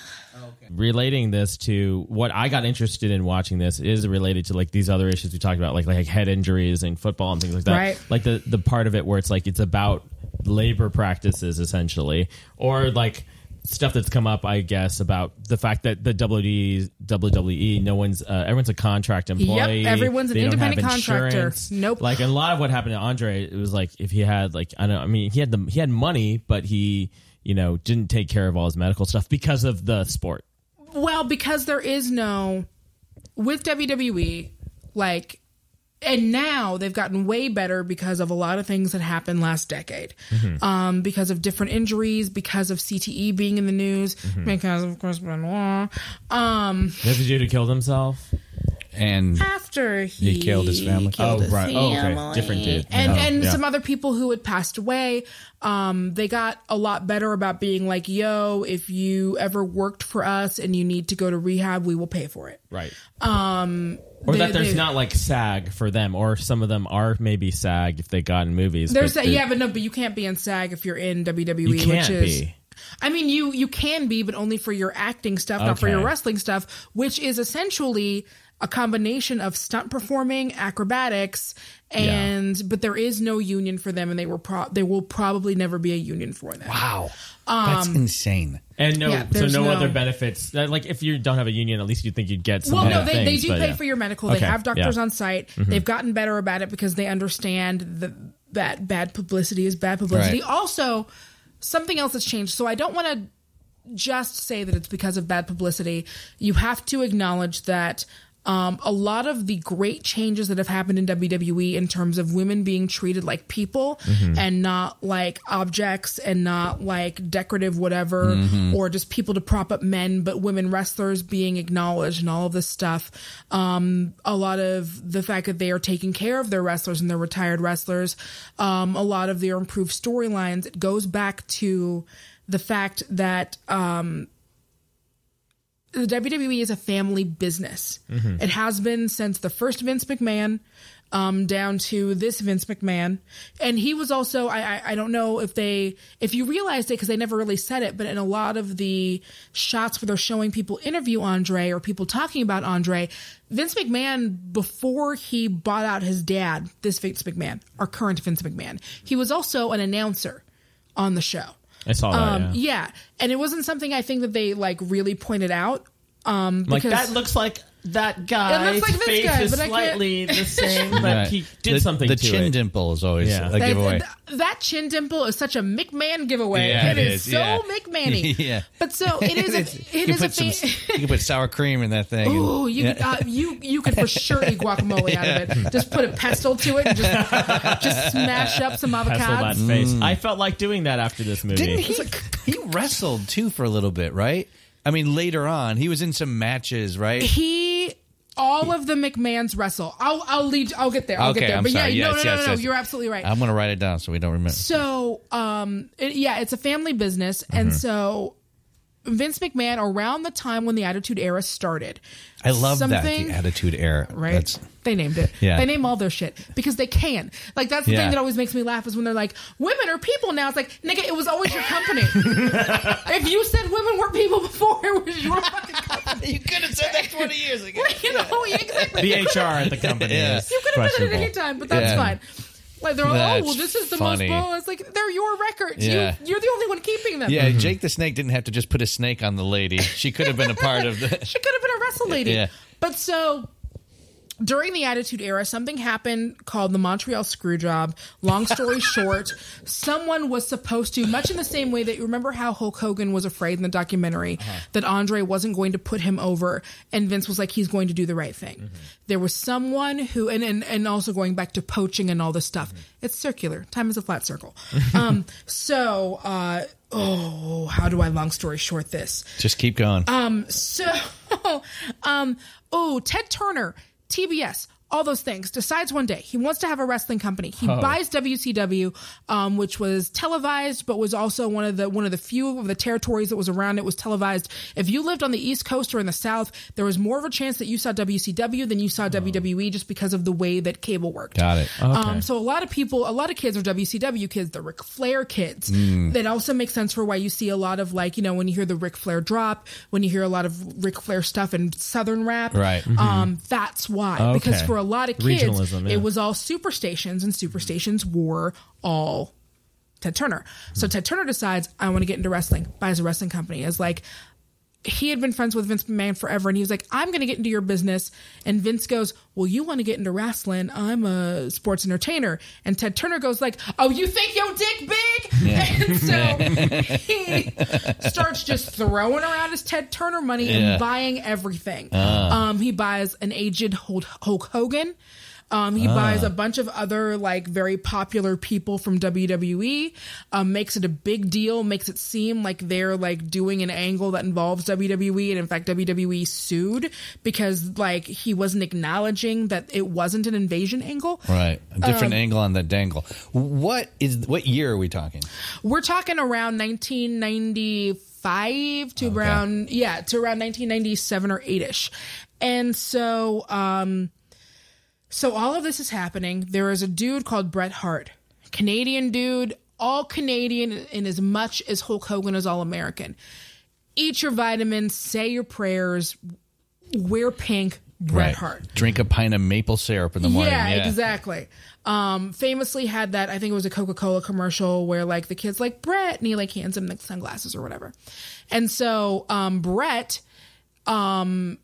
relating this to what I got interested in watching this is related to like these other issues we talked about, like like head injuries and football and things like that. Right. Like the the part of it where it's like it's about labor practices essentially, or like stuff that's come up, I guess, about the fact that the WWE, WWE, no one's uh, everyone's a contract employee. Yep, everyone's an They don't have independent contractor. insurance. Nope. Like a lot of what happened to Andre, it was like if he had like I don't, know, I mean, he had the he had money, but he you know didn't take care of all his medical stuff because of the sport. Well, because there is no with WWE, like, and now they've gotten way better because of a lot of things that happened last decade. Um, because of different injuries, because of CTE being in the news, because of Chris Benoit. Um, did he do to kill himself? And after he, He killed his family? killed Oh, his right. Oh, okay. Different dude. And and yeah. some other people who had passed away, um, they got a lot better about being like, "Yo, if you ever worked for us and you need to go to rehab, we will pay for it." Right. Um, Or they- that there's they- not like SAG for them, or some of them are maybe SAG if they got in movies. There's but that, they- yeah, but no, but you can't be in SAG if you're in WWE, You can't which is. be. I mean, you you can be, but only for your acting stuff, not for your wrestling stuff, which is essentially a combination of stunt performing, acrobatics, and but there is no union for them, and they were pro- there will probably never be a union for them. wow, that's insane. and no, Yeah, so there's no, no- other benefits. Uh, Like if you don't have a union, at least you'd think you'd get some. Well, no, other they, they do pay yeah. for your medical. They Okay, have doctors yeah. Mm-hmm. on site. They've gotten better about it because they understand that that bad publicity is bad publicity. Right. Also, something else has changed. So I don't want to just say that it's because of bad publicity. You have to acknowledge that um, a lot of the great changes that have happened in WWE in terms of women being treated like people and not like objects and not like decorative whatever or just people to prop up men, but women wrestlers being acknowledged and all of this stuff. Um, a lot of the fact that they are taking care of their wrestlers and their retired wrestlers. Um, a lot of their improved storylines. It goes back to the fact that um, the WWE is a family business. It has been since the first Vince McMahon um, down to this Vince McMahon. And he was also, I, I, I don't know if they, if you realized it, because they never really said it, but in a lot of the shots where they're showing people interview Andre or people talking about Andre, Vince McMahon, before he bought out his dad, this Vince McMahon, our current Vince McMahon, he was also an announcer on the show. I saw that. Um, yeah. yeah, and it wasn't something I think that they like really pointed out. Um, Like that looks like that guy's looks like this face guy, is but I can't- slightly the same, but Right. he did the, something The to chin it. dimple is always Yeah. a that, giveaway. that- that chin dimple is such a McMahon giveaway. Yeah, it it is, is, so yeah. McMahony. Yeah. but so it is. It's- A, you can a put some, you can put sour cream in that thing. and- Ooh, you yeah. could, uh, you you could for sure eat guacamole out of it. Just put a pestle to it and just just smash up some Pestle that avocados. face. I felt like doing that after this movie. Didn't he? he wrestled too for a little bit, right? I mean, later on, he was in some matches, right? He all of the McMahons wrestle. I'll I'll lead. I'll get there. I'll Okay, get there. I'm but sorry. yeah, no, Yes, no, no, yes, no, yes. You're absolutely right. I'm going to write it down so we don't remember. So, um, it- yeah, it's a family business, Mm-hmm. and so Vince McMahon, around the time when the Attitude Era started, I love that something- the Attitude Era. right? That's, they named it. Yeah. They name all their shit because they can. Like that's the Yeah. thing that always makes me laugh is when they're like, "Women are people now." It's like, nigga, it was always your company. if you said women were people before, it was your fucking company. you could have said that 20 years ago. you know, yeah, exactly. The could've- HR at the company Yeah. is You could have done it at any time, but that's Yeah. fine. Like they're all, oh well, this is the funny. most. Well, it's like they're your records. Yeah. You, you're the only one keeping them. Yeah, Jake the Snake didn't have to just put a snake on the lady. She could have been a part of the. She could have been a wrestle lady. Yeah. But so during the Attitude Era, something happened called the Montreal Screwjob. Long story short, someone was supposed to, much in the same way that you remember how Hulk Hogan was afraid in the documentary that Andre wasn't going to put him over, and Vince was like, he's going to do the right thing. There was someone who, and, and, and also going back to poaching and all this stuff, it's circular. Time is a flat circle. um, so, uh, oh, how do I long story short this? Just keep going. Um, so, um, oh, Ted Turner, TBS, all those things. Decides one day he wants to have a wrestling company. He buys WCW, um, which was televised, but was also one of the one of the few of the territories that was around. It was televised. If you lived on the East Coast or in the South, there was more of a chance that you saw WCW than you saw WWE, just because of the way that cable worked. Got it. Um, so a lot of people, a lot of kids are WCW kids, the Ric Flair kids. That also makes sense for why you see a lot of like, you know, when you hear the Ric Flair drop, when you hear a lot of Ric Flair stuff in Southern rap. Right. Um, that's why. Because Okay. for a lot of kids, yeah. it was all superstations and superstations were all Ted Turner. So Ted Turner decides, I want to get into wrestling, buys a wrestling company. Is like, he had been friends with Vince McMahon forever, and he was like, "I'm going to get into your business." And Vince goes, "Well, you want to get into wrestling? I'm a sports entertainer." And Ted Turner goes like, "Oh, you think your dick big?" And so he starts just throwing around his Ted Turner money Yeah. and buying everything. Um, he buys an aged Hulk Hogan. Um, he buys a bunch of other like very popular people from WWE, um, makes it a big deal, makes it seem like they're like doing an angle that involves WWE, and in fact WWE sued because like he wasn't acknowledging that it wasn't an invasion angle. Right. A Um, different angle on that dangle. What is what year are we talking? We're talking around 1995 to around yeah to around 1997 or 8ish, and so um, so all of this is happening. There is a dude called Bret Hart, Canadian dude, all Canadian in as much as Hulk Hogan is all American. Eat your vitamins, say your prayers, wear pink. Bret right. Hart. Drink a pint of maple syrup in the morning. Yeah, Yeah, exactly. Um, famously had that. I think it was a Coca Cola commercial where like the kid's like Bret, and he like hands him the sunglasses or whatever. And so um, Bret um,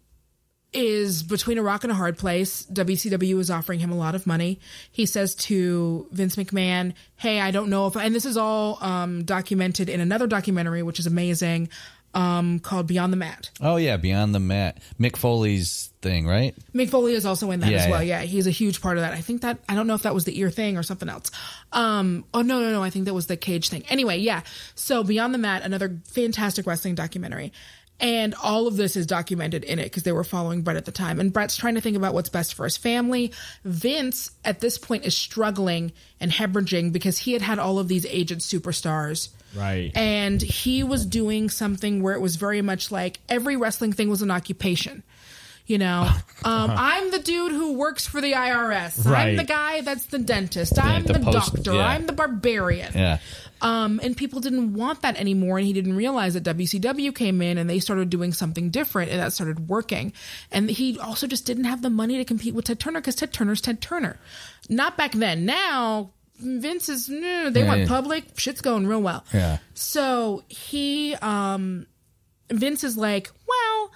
is between a rock and a hard place. WCW is offering him a lot of money. He says to Vince McMahon, "Hey, I don't know if," and this is all um, documented in another documentary, which is amazing, um, called Beyond the Mat. Oh yeah, Beyond the Mat. Mick Foley's thing, right? Mick Foley is also in that Yeah, as well. yeah. Yeah. he's a huge part of that. I think that I don't know if that was the ear thing or something else. Um, oh no, no, no, I think that was the cage thing. Anyway, yeah. So Beyond the Mat, another fantastic wrestling documentary. And all of this is documented in it because they were following Bret at the time. And Bret's trying to think about what's best for his family. Vince, at this point, is struggling and hemorrhaging because he had had all of these agent superstars Right. and he was doing something where it was very much like every wrestling thing was an occupation you know um, i'm the dude who works for the irs i'm the guy that's the dentist i'm the the, post- doctor yeah. i'm the barbarian Yeah. Um, and people didn't want that anymore and he didn't realize that wcw came in and they started doing something different and that started working and he also just didn't have the money to compete with ted turner because ted turner's ted turner not back then now vince is no, they Yeah, want yeah. public shit's going real well Yeah. so he, um, Vince is like, well,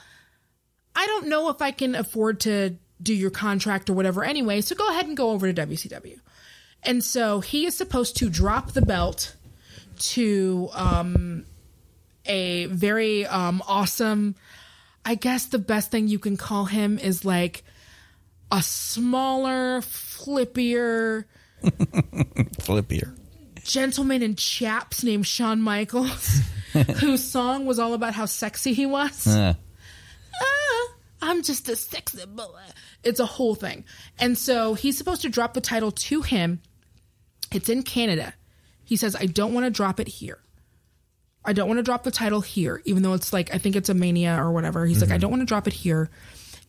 I don't know if I can afford to do your contract or whatever anyway, so go ahead and go over to WCW. And so he is supposed to drop the belt to um, a very um, awesome, I guess the best thing you can call him is like a smaller, flippier, Flippier. gentleman in chaps named Shawn Michaels. whose song was all about how sexy he was. Uh, Ah, I'm just a sexy boy. It's a whole thing. And so he's supposed to drop the title to him. It's in Canada. He says, I don't want to drop it here. I don't want to drop the title here, even though it's like, I think it's a mania or whatever. He's like, I don't want to drop it here.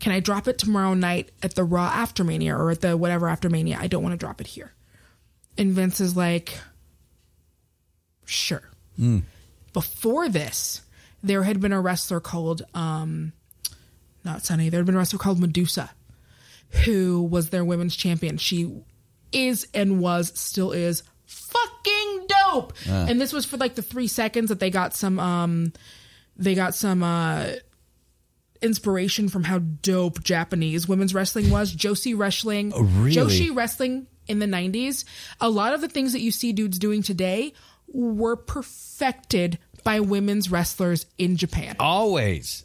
Can I drop it tomorrow night at the Raw after Mania or at the whatever after Mania? I don't want to drop it here. And Vince is like, sure. Before this, there had been a wrestler called, um, not Sunny, there had been a wrestler called Medusa, who was their women's champion. She is and was, still is, dope. And this was for like the three seconds that they got some, um, they got some, uh, inspiration from how dope Japanese women's wrestling was. Joshi wrestling, really? Joshi wrestling in the 90s. A lot of the things that you see dudes doing today were perfected by women's wrestlers in Japan. always.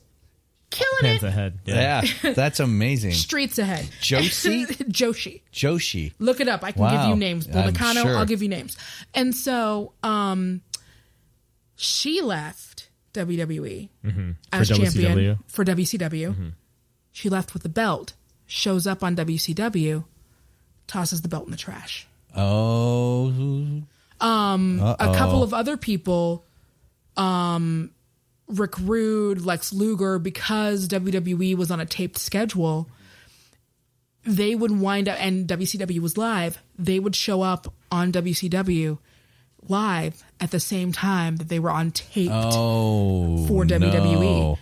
Killing Hands it. ahead. Yeah. Yeah, that's amazing. Streets ahead. Joshi? Joshi. Joshi. Look it up. I can give you names. Bull I'm Nakano, sure. I'll give you names. And so um she left WWE as For champion WCW. for WCW. She left with the belt, shows up on WCW, tosses the belt in the trash. Oh, A couple of other people, um, Rick Rude, Lex Luger, because WWE was on a taped schedule, they would wind up, and WCW was live, they would show up on WCW live at the same time that they were on taped oh, for WWE. no.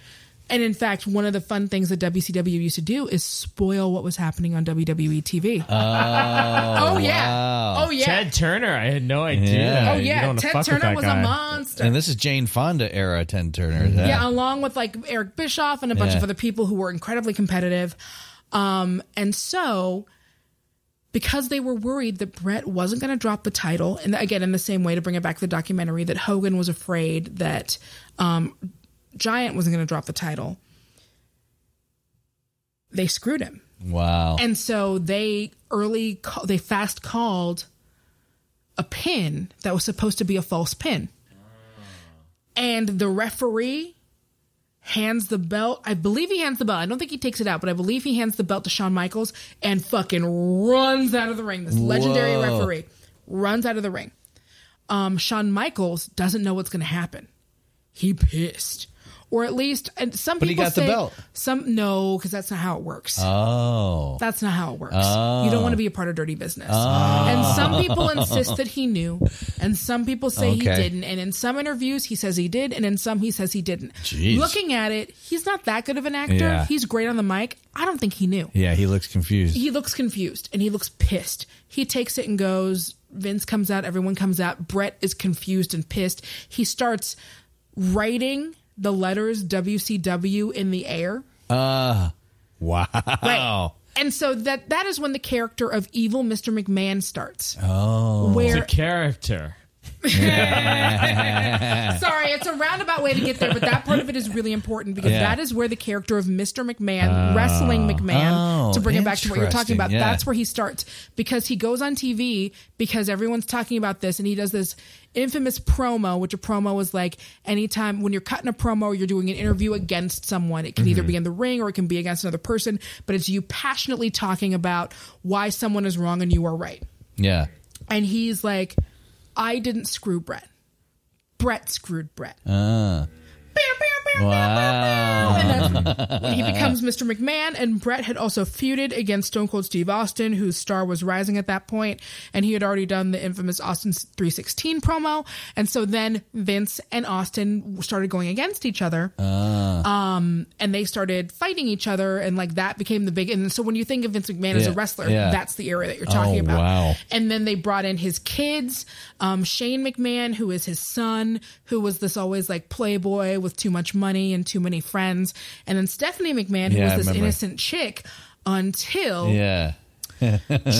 And in fact, one of the fun things that WCW used to do is spoil what was happening on WWE TV. Oh, yeah. Oh yeah. Ted Turner. I had no idea. Yeah. oh yeah. Ted Turner was guy. a monster. And this is Jane Fonda era Ted Turner. yeah, along with like Eric Bischoff and a bunch Yeah. of other people who were incredibly competitive. Um, and so because they were worried that Bret wasn't going to drop the title, and again, in the same way to bring it back to the documentary, that Hogan was afraid that um, Giant wasn't going to drop the title, they screwed him. Wow. And so they early ca- they fast called a pin that was supposed to be a false pin. And the referee hands the belt. I believe he hands the belt. I don't think he takes it out, but I believe he hands the belt to Shawn Michaels and fucking runs out of the ring. This legendary Whoa. referee runs out of the ring. Um, Shawn Michaels doesn't know what's going to happen. He pissed. Or at least, and some But people say, belt. Some no, because that's not how it works. oh. That's not how it works. You don't want to oh. be a part of dirty business. Oh. And some people insist that he knew, and some people say he didn't. And in some interviews, he says he did, and in some, he says he didn't. Jeez. Looking at it, he's not that good of an actor. Yeah. He's great on the mic. I don't think he knew. Yeah, he looks confused. He looks confused and he looks pissed. He takes it and goes. Vince comes out, everyone comes out. Bret is confused and pissed. He starts writing the letters WCW in the air. Uh, wow. Right. And so that that is when the character of evil Mr. McMahon starts. Oh. It's Where a character. sorry, it's a roundabout way to get there, but that part of it is really important because Yeah. that is where the character of Mr. McMahon, wrestling McMahon, Oh, to bring it back to what you're talking about, yeah. that's where he starts because he goes on TV because everyone's talking about this and he does this infamous promo, which a promo is like anytime when you're cutting a promo or you're doing an interview against someone, it can Mm-hmm. either be in the ring or it can be against another person, but it's you passionately talking about why someone is wrong and you are right. Yeah. And he's like, I didn't screw Bret. Bret screwed Bret. Uh, wow. And that's when he becomes Mr. McMahon. And Bret had also feuded against Stone Cold Steve Austin, whose star was rising at that point, and he had already done the infamous Austin 316 promo. And so then Vince and Austin started going against each other. Um, and they started fighting each other, and like that became the big. And so when you think of Vince McMahon as a wrestler, yeah. that's the era that you're talking Oh, about. wow. And then they brought in his kids, um, Shane McMahon, who is his son, who was this always like playboy with too much money and too many friends, and then Stephanie McMahon, who Yeah, was this innocent chick, until Yeah.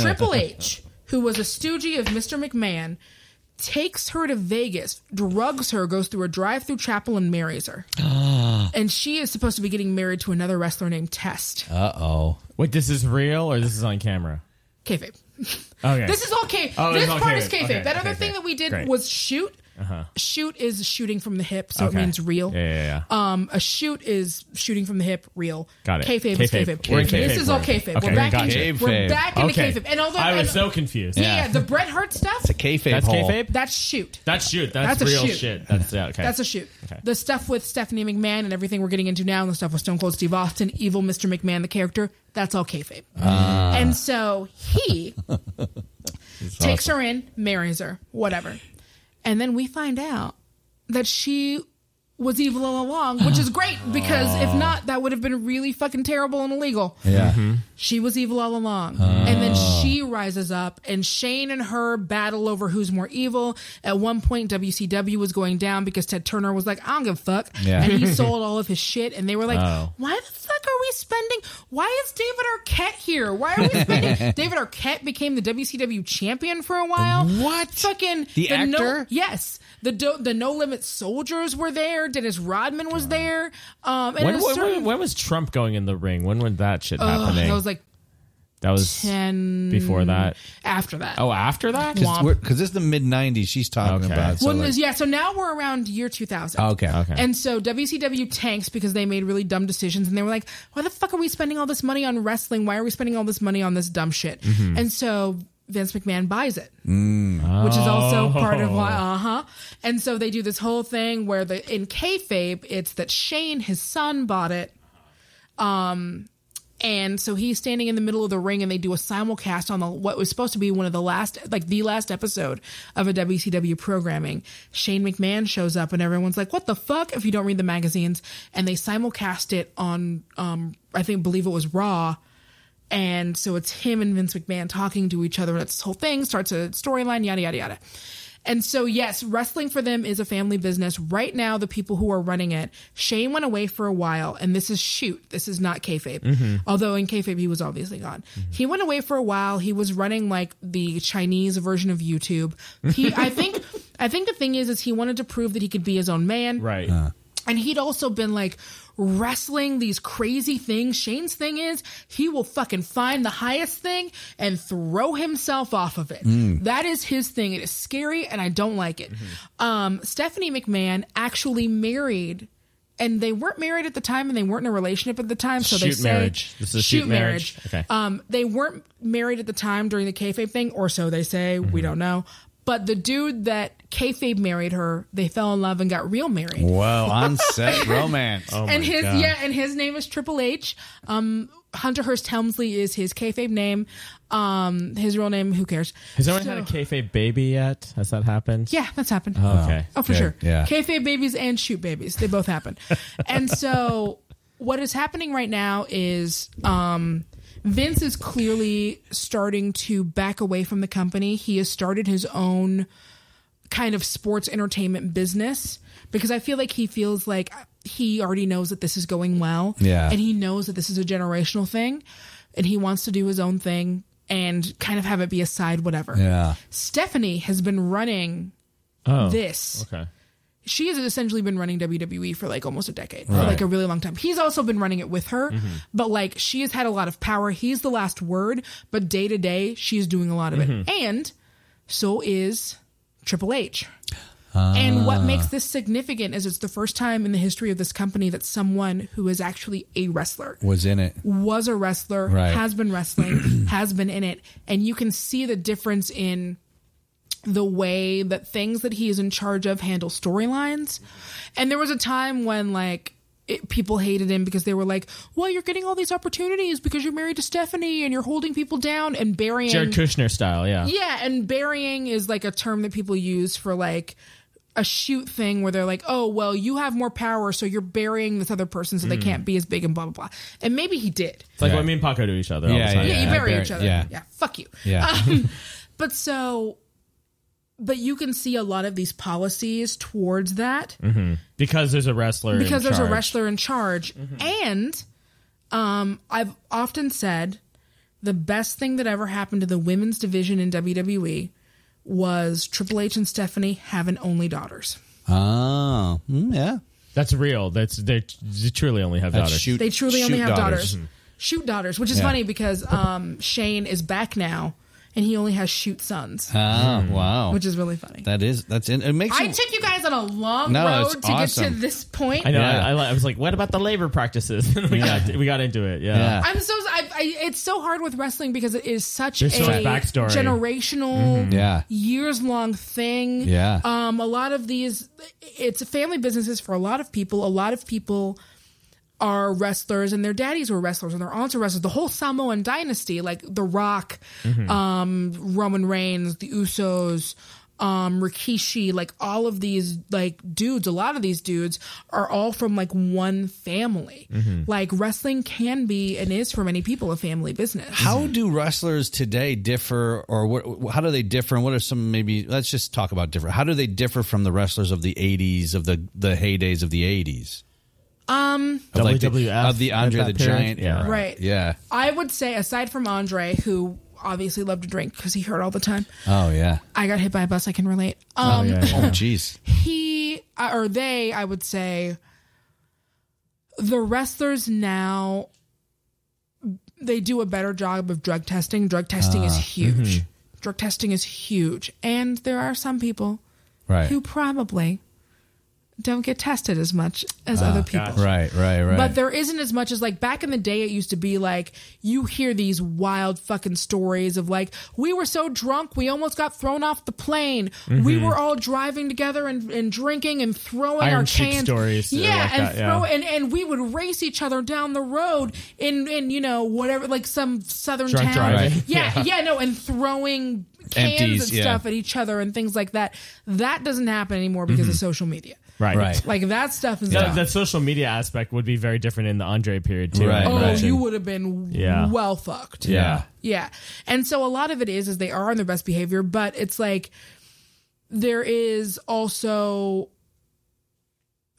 Triple H, who was a stooge of Mr. McMahon, takes her to Vegas, drugs her, goes through a drive-through chapel, and marries her. and she is supposed to be getting married to another wrestler named Test. Uh oh. Wait, this is real or this is on camera? Kayfabe. Okay. This is all K. Oh, this it's all part kayfabe. is kayfabe. Okay, that other okay, thing that we did Great. was shoot Shoot is shooting from the hip, so Okay. it means real. Yeah, yeah, yeah. Um, a shoot is shooting from the hip, real. Got it. Kayfabe, is Kayfabe. kayfabe. We're in This is all world. kayfabe. Okay, we're back gotcha. in. We're Kayfabe. back into Okay. kayfabe. And although I was so confused. yeah, yeah, the Bret Hart stuff. It's a kayfabe That's hole. kayfabe. That's shoot. That's shoot. That's, That's a real shoot. shit. That's yeah. Okay. That's a shoot. Okay. The stuff with Stephanie McMahon and everything we're getting into now, and the stuff with Stone Cold Steve Austin, evil Mr. McMahon, the character, that's all kayfabe. Ah. And so he takes her in, marries her, whatever. And then we find out that she was evil all along, which is great because if oh. not, that would have been really fucking terrible and illegal. Yeah. Mm-hmm. She was evil all along. Oh. And then she rises up, and Shane and her battle over who's more evil. At one point, WCW was going down because Ted Turner was like, I don't give a fuck. Yeah. And he sold all of his shit. And they were like, Oh. why the fuck are we spending? Why is David Arquette here? Why are we spending? David Arquette became the WCW champion for a while. What? Fucking The no- actor? yes. The do, the No Limit Soldiers were there. Dennis Rodman was there. Um, and when, when, certain- when, was Trump going in the ring? When was that shit Ugh, happening? that was like That was 10 before that. after that. Oh, after that? Womp. Because this is the mid 90s she's talking Okay. about. So Well, like- yeah, so now we're around year 2000. okay. Okay. And so WCW tanks because they made really dumb decisions and they were like, why the fuck are we spending all this money on wrestling? Why are we spending all this money on this dumb shit? Mm-hmm. And so Vince McMahon buys it, Mm. which is also Oh. part of why, uh huh. And so they do this whole thing where the in kayfabe, it's that Shane, his son, bought it. Um, and so he's standing in the middle of the ring and they do a simulcast on the what was supposed to be one of the last like the last episode of a WCW programming. Shane McMahon shows up and everyone's like, "What the fuck?" if you don't read the magazines and they simulcast it on um I think believe it was Raw. And so it's him and Vince McMahon talking to each other. And it's this whole thing starts a storyline, yada, yada, yada. And so, yes, wrestling for them is a family business. Right now, the people who are running it, Shane went away for a while, and this is shoot. This is not kayfabe. Mm-hmm. Although in kayfabe, he was obviously gone. Mm-hmm. He went away for a while. He was running like the Chinese version of YouTube. He, I think, I think the thing is, is he wanted to prove that he could be his own man. Right. Uh-huh. And he'd also been like wrestling these crazy things. Shane's thing is he will fucking find the highest thing and throw himself off of it. That is his thing. It is scary and I don't like it. Um, Stephanie McMahon actually married. And they weren't married at the time, and they weren't in a relationship at the time. So they Shoot say marriage. This is a shoot marriage. Okay. Um, they weren't married at the time during the kayfabe thing, or so they say. We don't know. But the dude that kayfabe married her, they fell in love and got real married Whoa, on set romance. Oh my and his God. yeah, and his name is Triple H. Um, Hunter Hearst Helmsley is his kayfabe name. Um, his real name, who cares? Has anyone So- had a kayfabe baby yet? Has that happened? Yeah, that's happened. Oh, okay. Oh, for Good, sure. yeah. Kayfabe babies and shoot babies, they both happen. and so, what is happening right now is um, Vince is clearly starting to back away from the company. He has started his own kind of sports entertainment business because I feel like he feels like he already knows that this is going well. Yeah. And he knows that this is a generational thing and he wants to do his own thing and kind of have it be a side whatever. Yeah. Stephanie has been running Oh. this. Okay. She has essentially been running WWE for like almost a decade, for like a really long time. He's also been running it with her, mm-hmm. but like she has had a lot of power. He's the last word, but day to day, she's doing a lot of it. Mm-hmm. And so is Triple H. Ah. And what makes this significant is it's the first time in the history of this company that someone who is actually a wrestler Was in it. was a wrestler, Right. has been wrestling, has been in it, and you can see the difference in the way that things that he is in charge of handle storylines. And there was a time when like it, people hated him because they were like, "Well, you're getting all these opportunities because you're married to Stephanie and you're holding people down and burying." Jared Kushner style, yeah. Yeah, and burying is like a term that people use for like a shoot thing where they're like, oh, well, you have more power, so you're burying this other person so they can't be as big and blah, blah, blah. And maybe he did. It's like Right. what me and Paco do each other all Yeah, the time. Yeah, you bury bury- each other. yeah. Yeah. fuck you. Yeah. Um, but so, but you can see a lot of these policies towards that Because there's a wrestler. in because there's a wrestler in charge. And um, I've often said the best thing that ever happened to the women's division in WWE was Triple H and Stephanie having only daughters. Oh, mm, yeah. That's real. That's they, they truly only have That's daughters. shoot. They truly only have daughters. Shoot daughters, which is Yeah. funny because um, Shane is back now and he only has shoot sons, Oh wow, which is really funny. that is that's in, it makes I you, took you guys on a long No, road it's to get to this point. I know. Yeah. I, I, I was like, what about the labor practices? we got we got into it. Yeah. Yeah. I'm so I, I, it's so hard with wrestling because it is such There's a so much backstory. generational, mm-hmm. Yeah. years long thing. Yeah. Um, a lot of these, it's a family businesses for a lot of people. A lot of people are wrestlers, and their daddies were wrestlers, and their aunts were wrestlers. The whole Samoan dynasty, like The Rock, um, Roman Reigns, the Usos. Um, Rikishi, like all of these like dudes, a lot of these dudes are all from like one family. Like wrestling can be and is for many people a family business. How do wrestlers today differ, or what, how do they differ? And what are some maybe? Let's just talk about different. How do they differ from the wrestlers of the '80s, of the the heydays of the '80s? Um, Of like the- WWF of the Andre at the that period? Giant Yeah. era. Right. Yeah. I would say, aside from Andre, who obviously loved to drink because he hurt all the time, Oh yeah. I got hit by a bus. I can relate. Um, yeah, yeah. Oh jeez. he uh, or they, I would say, the wrestlers now they do a better job of drug testing. Drug testing is huge. Drug testing is huge, and there are some people Right. who probably don't get tested as much as other people. Right. Right. Right. But there isn't as much as like back in the day. It used to be like you hear these wild fucking stories of like we were so drunk we almost got thrown off the plane. We were all driving together and, and drinking and throwing Mm-hmm. Iron our cans. stories, uh, yeah, like and that, yeah. throw and and we would race each other down the road in in you know whatever like some southern Drunk town. driving. Right. Yeah, yeah, no, and throwing cans Empties, and yeah. stuff at each other and things like that. That doesn't happen anymore because of social media. Right. Right. Like that stuff is That, that social media aspect would be very different in the Andre period too. Right, Oh, imagine. you would have been Yeah. well fucked. yeah. Yeah. And so a lot of it is is they are on their best behavior, but it's like there is also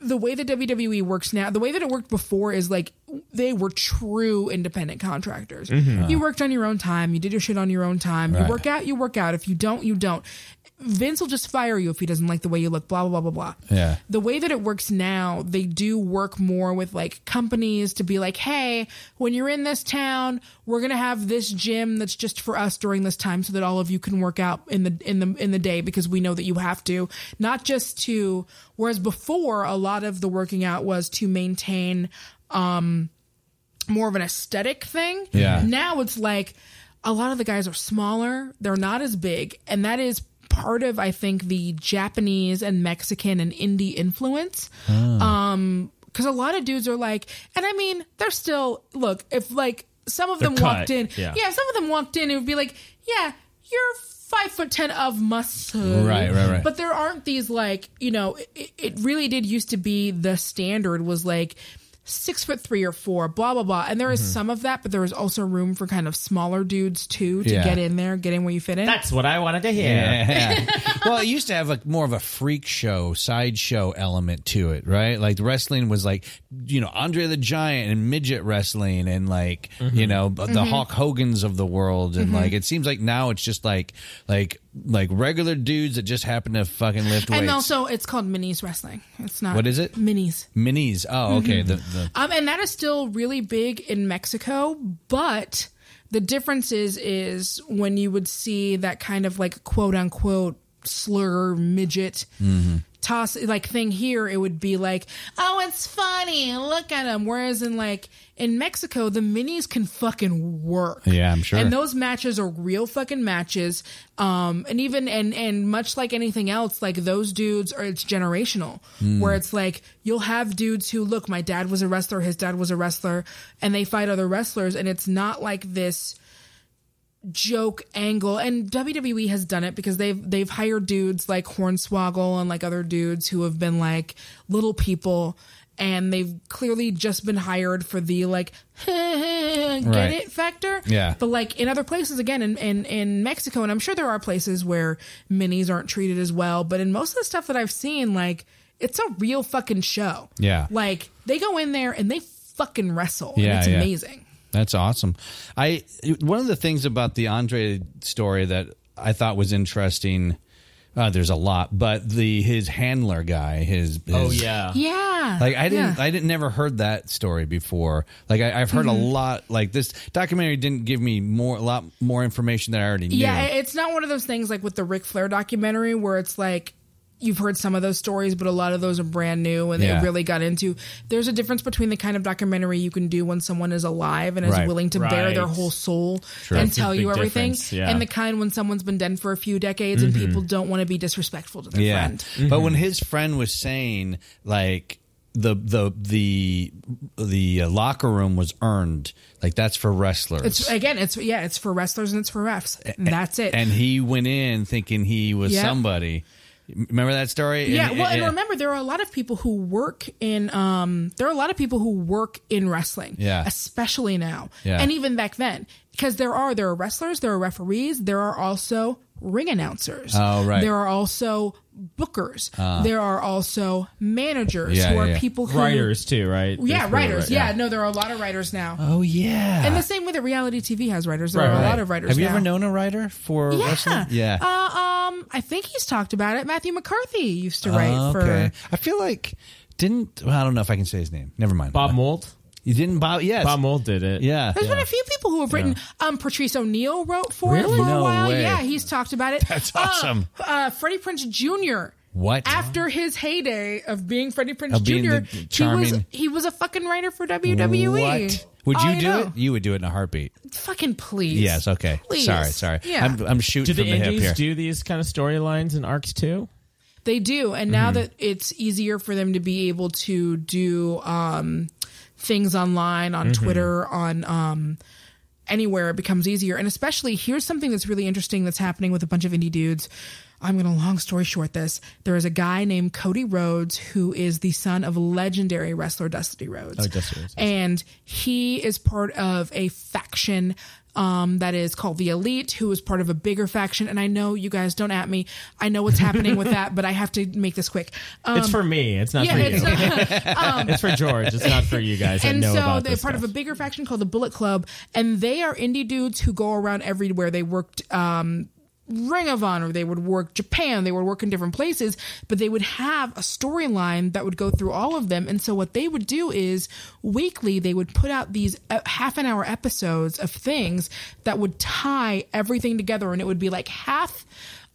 the way that WWE works now, the way that it worked before is like they were true independent contractors. Mm-hmm. You worked on your own time, you did your shit on your own time. You work out, you work out. If you don't, you don't. Vince will just fire you if he doesn't like the way you look, blah, blah, blah, blah, blah. Yeah. The way that it works now, they do work more with like companies to be like, hey, when you're in this town, we're gonna have this gym that's just for us during this time so that all of you can work out in the in the in the day because we know that you have to. Not just to whereas before a lot of the working out was to maintain um more of an aesthetic thing. Yeah. Now it's like a lot of the guys are smaller, they're not as big, and that is part of I think the Japanese and Mexican and indie influence. Um cuz a lot of dudes are like and I mean, they're still look, if like some of They're them cut, walked in, yeah. yeah, some of them walked in, it would be like, yeah, you're five foot ten of muscle, Right, right, right. But there aren't these like, you know, it, it really did used to be the standard was like six foot three or four, blah blah blah. And there is mm-hmm. some of that, but there is also room for kind of smaller dudes too to Yeah. get in there, get in where you fit in. That's what I wanted to hear. Yeah. well, it used to have a more of a freak show, sideshow element to it, right? Like wrestling was like, you know, Andre the Giant and midget wrestling and like, you mm-hmm. know, the Mm-hmm. Hulk Hogan's of the world. And mm-hmm. like, it seems like now it's just like, like, like regular dudes that just happen to fucking lift weights. and also, it's called minis wrestling. It's not What is it? Minis. Minis. Oh, okay. Mm-hmm. The, the, Um, and that is still really big in Mexico, but the difference is is when you would see that kind of like quote unquote slur midget toss like thing here, it would be like, oh, it's funny, look at him. Whereas in like in Mexico, the minis can fucking work. Yeah, I'm sure. And those matches are real fucking matches. Um, and even and and much like anything else, like those dudes are it's generational. Where it's like you'll have dudes who look, my dad was a wrestler, his dad was a wrestler, and they fight other wrestlers, and it's not like this joke angle and WWE has done it because they've they've hired dudes like Hornswoggle and like other dudes who have been like little people and they've clearly just been hired for the like get Right. it factor. Yeah. But like in other places again in, in in Mexico and I'm sure there are places where minis aren't treated as well, but in most of the stuff that I've seen like it's a real fucking show. Yeah. Like they go in there and they fucking wrestle. Yeah, and it's yeah. amazing. That's awesome. I one of the things about the Andre story that I thought was interesting Uh, there's a lot, but the his handler guy, his, his Oh yeah. Yeah. Like I didn't, Yeah. I didn't never heard that story before. Like I, I've heard Mhm. a lot. Like this documentary didn't give me more, a lot more information that I already knew. Yeah, it's not one of those things like with the Ric Flair documentary where it's like you've heard some of those stories, but a lot of those are brand new and Yeah. they really got into. There's a difference between the kind of documentary you can do when someone is alive and is Right. willing to bare their whole soul True. and That's tell you everything, yeah. and the kind when someone's been dead for a few decades and Mhm. people don't want to be disrespectful to their yeah. friend. But when his friend was saying like the the the the uh, locker room was earned, like that's for wrestlers. It's again, it's yeah, it's for wrestlers and it's for refs. And that's it. and he went in thinking he was Yeah. somebody. Remember that story? Yeah, well, and remember, there are a lot of people who work in. Um, there are a lot of people who work in wrestling. Yeah. especially now, Yeah. and even back then, because there are there are wrestlers, there are referees, there are also ring announcers. Oh, right. There are also bookers. Ah. there are also managers Yeah, who are yeah, yeah. people who Writers, too, right? Yeah, There's writers. right- yeah. yeah. no, there are a lot of writers now. Oh yeah. And the same way that reality TV has writers, there Right, are a right. lot of writers. Have you now. ever known a writer for Yeah. wrestling? Yeah. Uh, um, I think he's talked about it. Matthew McCarthy used to write Oh, for. I feel like didn't well, I don't know if I can say his name. Never mind. Bob Mould. You didn't Bob? Yes. Bob Mould did it. Yeah. There's been a few people who have written. Um, Patrice O'Neal wrote for Really? it for No a while. way. Yeah, he's talked about it. That's Uh, awesome. Uh, Freddie Prinze Jr. What? After his heyday of being Freddie Prinze Of Jr., the he was he was a fucking writer for WWE. What? Would you I do know. it? You would do it in a heartbeat. Fucking please. Yes. Okay. Please. Sorry. Sorry. Yeah. I'm, I'm shooting Do the from the hip indies here. do these kind of storylines and arcs too? They do, and now Mm-hmm. Mhm. that it's easier for them to be able to do um, things online, on Mhm. Twitter, on um, anywhere, it becomes easier. And especially, here's something that's really interesting that's happening with a bunch of indie dudes. I'm going to long story short this. There is a guy named Cody Rhodes who is the son of legendary wrestler Dusty Rhodes. Oh, Dusty Rhodes. And he is part of a faction um, that is called the Elite, who is part of a bigger faction. And I know you guys don't at me. I know what's happening with that, but I have to make this quick. Um, it's for me. It's not yeah, for you. it's not- um, it's for George. It's not for you guys and know so they're part stuff. of a bigger faction called the Bullet Club, and they are indie dudes who go around everywhere. They worked um, Ring of Honor, they would work Japan, they would work in different places, but they would have a storyline that would go through all of them. And so what they would do is weekly they would put out these uh, half an hour episodes of things that would tie everything together, and it would be like half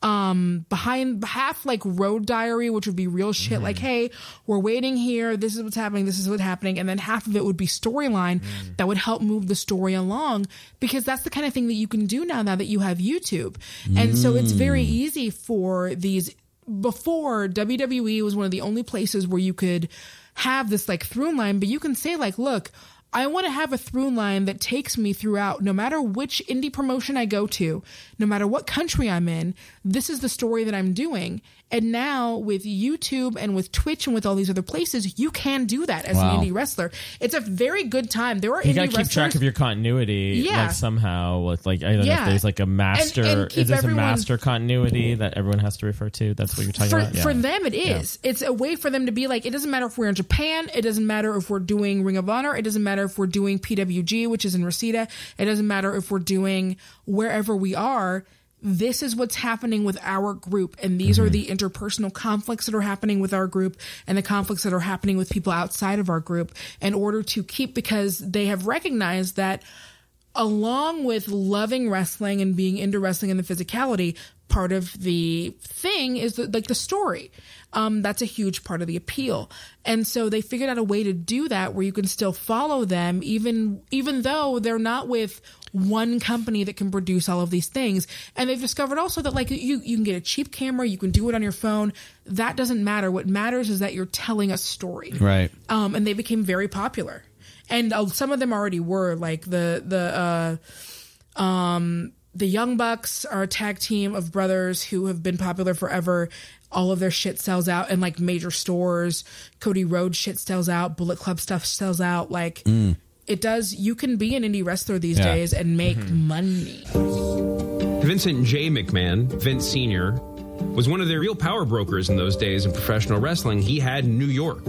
um behind half like road diary which would be real shit mm-hmm. like hey we're waiting here this is what's happening this is what's happening and then half of it would be storyline mm. that would help move the story along because that's the kind of thing that you can do now now that you have youtube. And so it's very mm. easy for these before WWE was one of the only places where you could have this like through line, but you can say like, look, I want to have a through line that takes me throughout no matter which indie promotion I go to, no matter what country I'm in, this is the story that I'm doing. And now with YouTube and with Twitch and with all these other places, you can do that as Wow. an indie wrestler. It's a very good time. There are you gotta keep wrestlers. track of your continuity, Yeah. like somehow with like I don't know Yeah. if there's like a master. And- and is this everyone- a master continuity that everyone has to refer to? That's what you're talking for, about. Yeah. for them it is it's a way for them to be like it doesn't matter if we're in japan it doesn't matter if we're doing ring of honor it doesn't matter if we're doing pwg which is in reseda it doesn't matter if we're doing wherever we are this is what's happening with our group and these are the interpersonal conflicts that are happening with our group and the conflicts that are happening with people outside of our group in order to keep because they have recognized that along with loving wrestling and being into wrestling and the physicality, part of the thing is the, like the story. Um, that's a huge part of the appeal. And so they figured out a way to do that where you can still follow them even even though they're not with one company that can produce all of these things. And they've discovered also that like you you can get a cheap camera, you can do it on your phone. That doesn't matter. What matters is that you're telling a story Right. um, and they became very popular. And uh, some of them already were like the the uh, um, the Young Bucks are a tag team of brothers who have been popular forever. All of their shit sells out in like major stores. Cody Rhodes shit sells out. Bullet Club stuff sells out. Like it does. You can be an indie wrestler these Yeah. days and make mm-hmm. money. Vincent J. McMahon, Vince Sr., was one of the real power brokers in those days in professional wrestling. He had New York.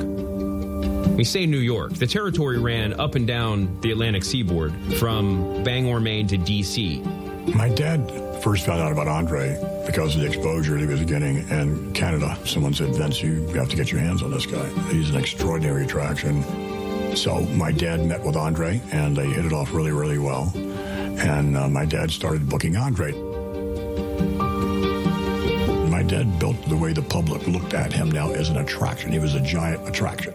We say New York. The territory ran up and down the Atlantic seaboard from Bangor, Maine to D.C. My dad first found out about Andre because of the exposure he was getting in Canada. Someone said, Vince, you have to get your hands on this guy. He's an extraordinary attraction. So my dad met with Andre and they hit it off really, really well. And uh, my dad started booking Andre. My dad built the way the public looked at him now as an attraction. He was a giant attraction.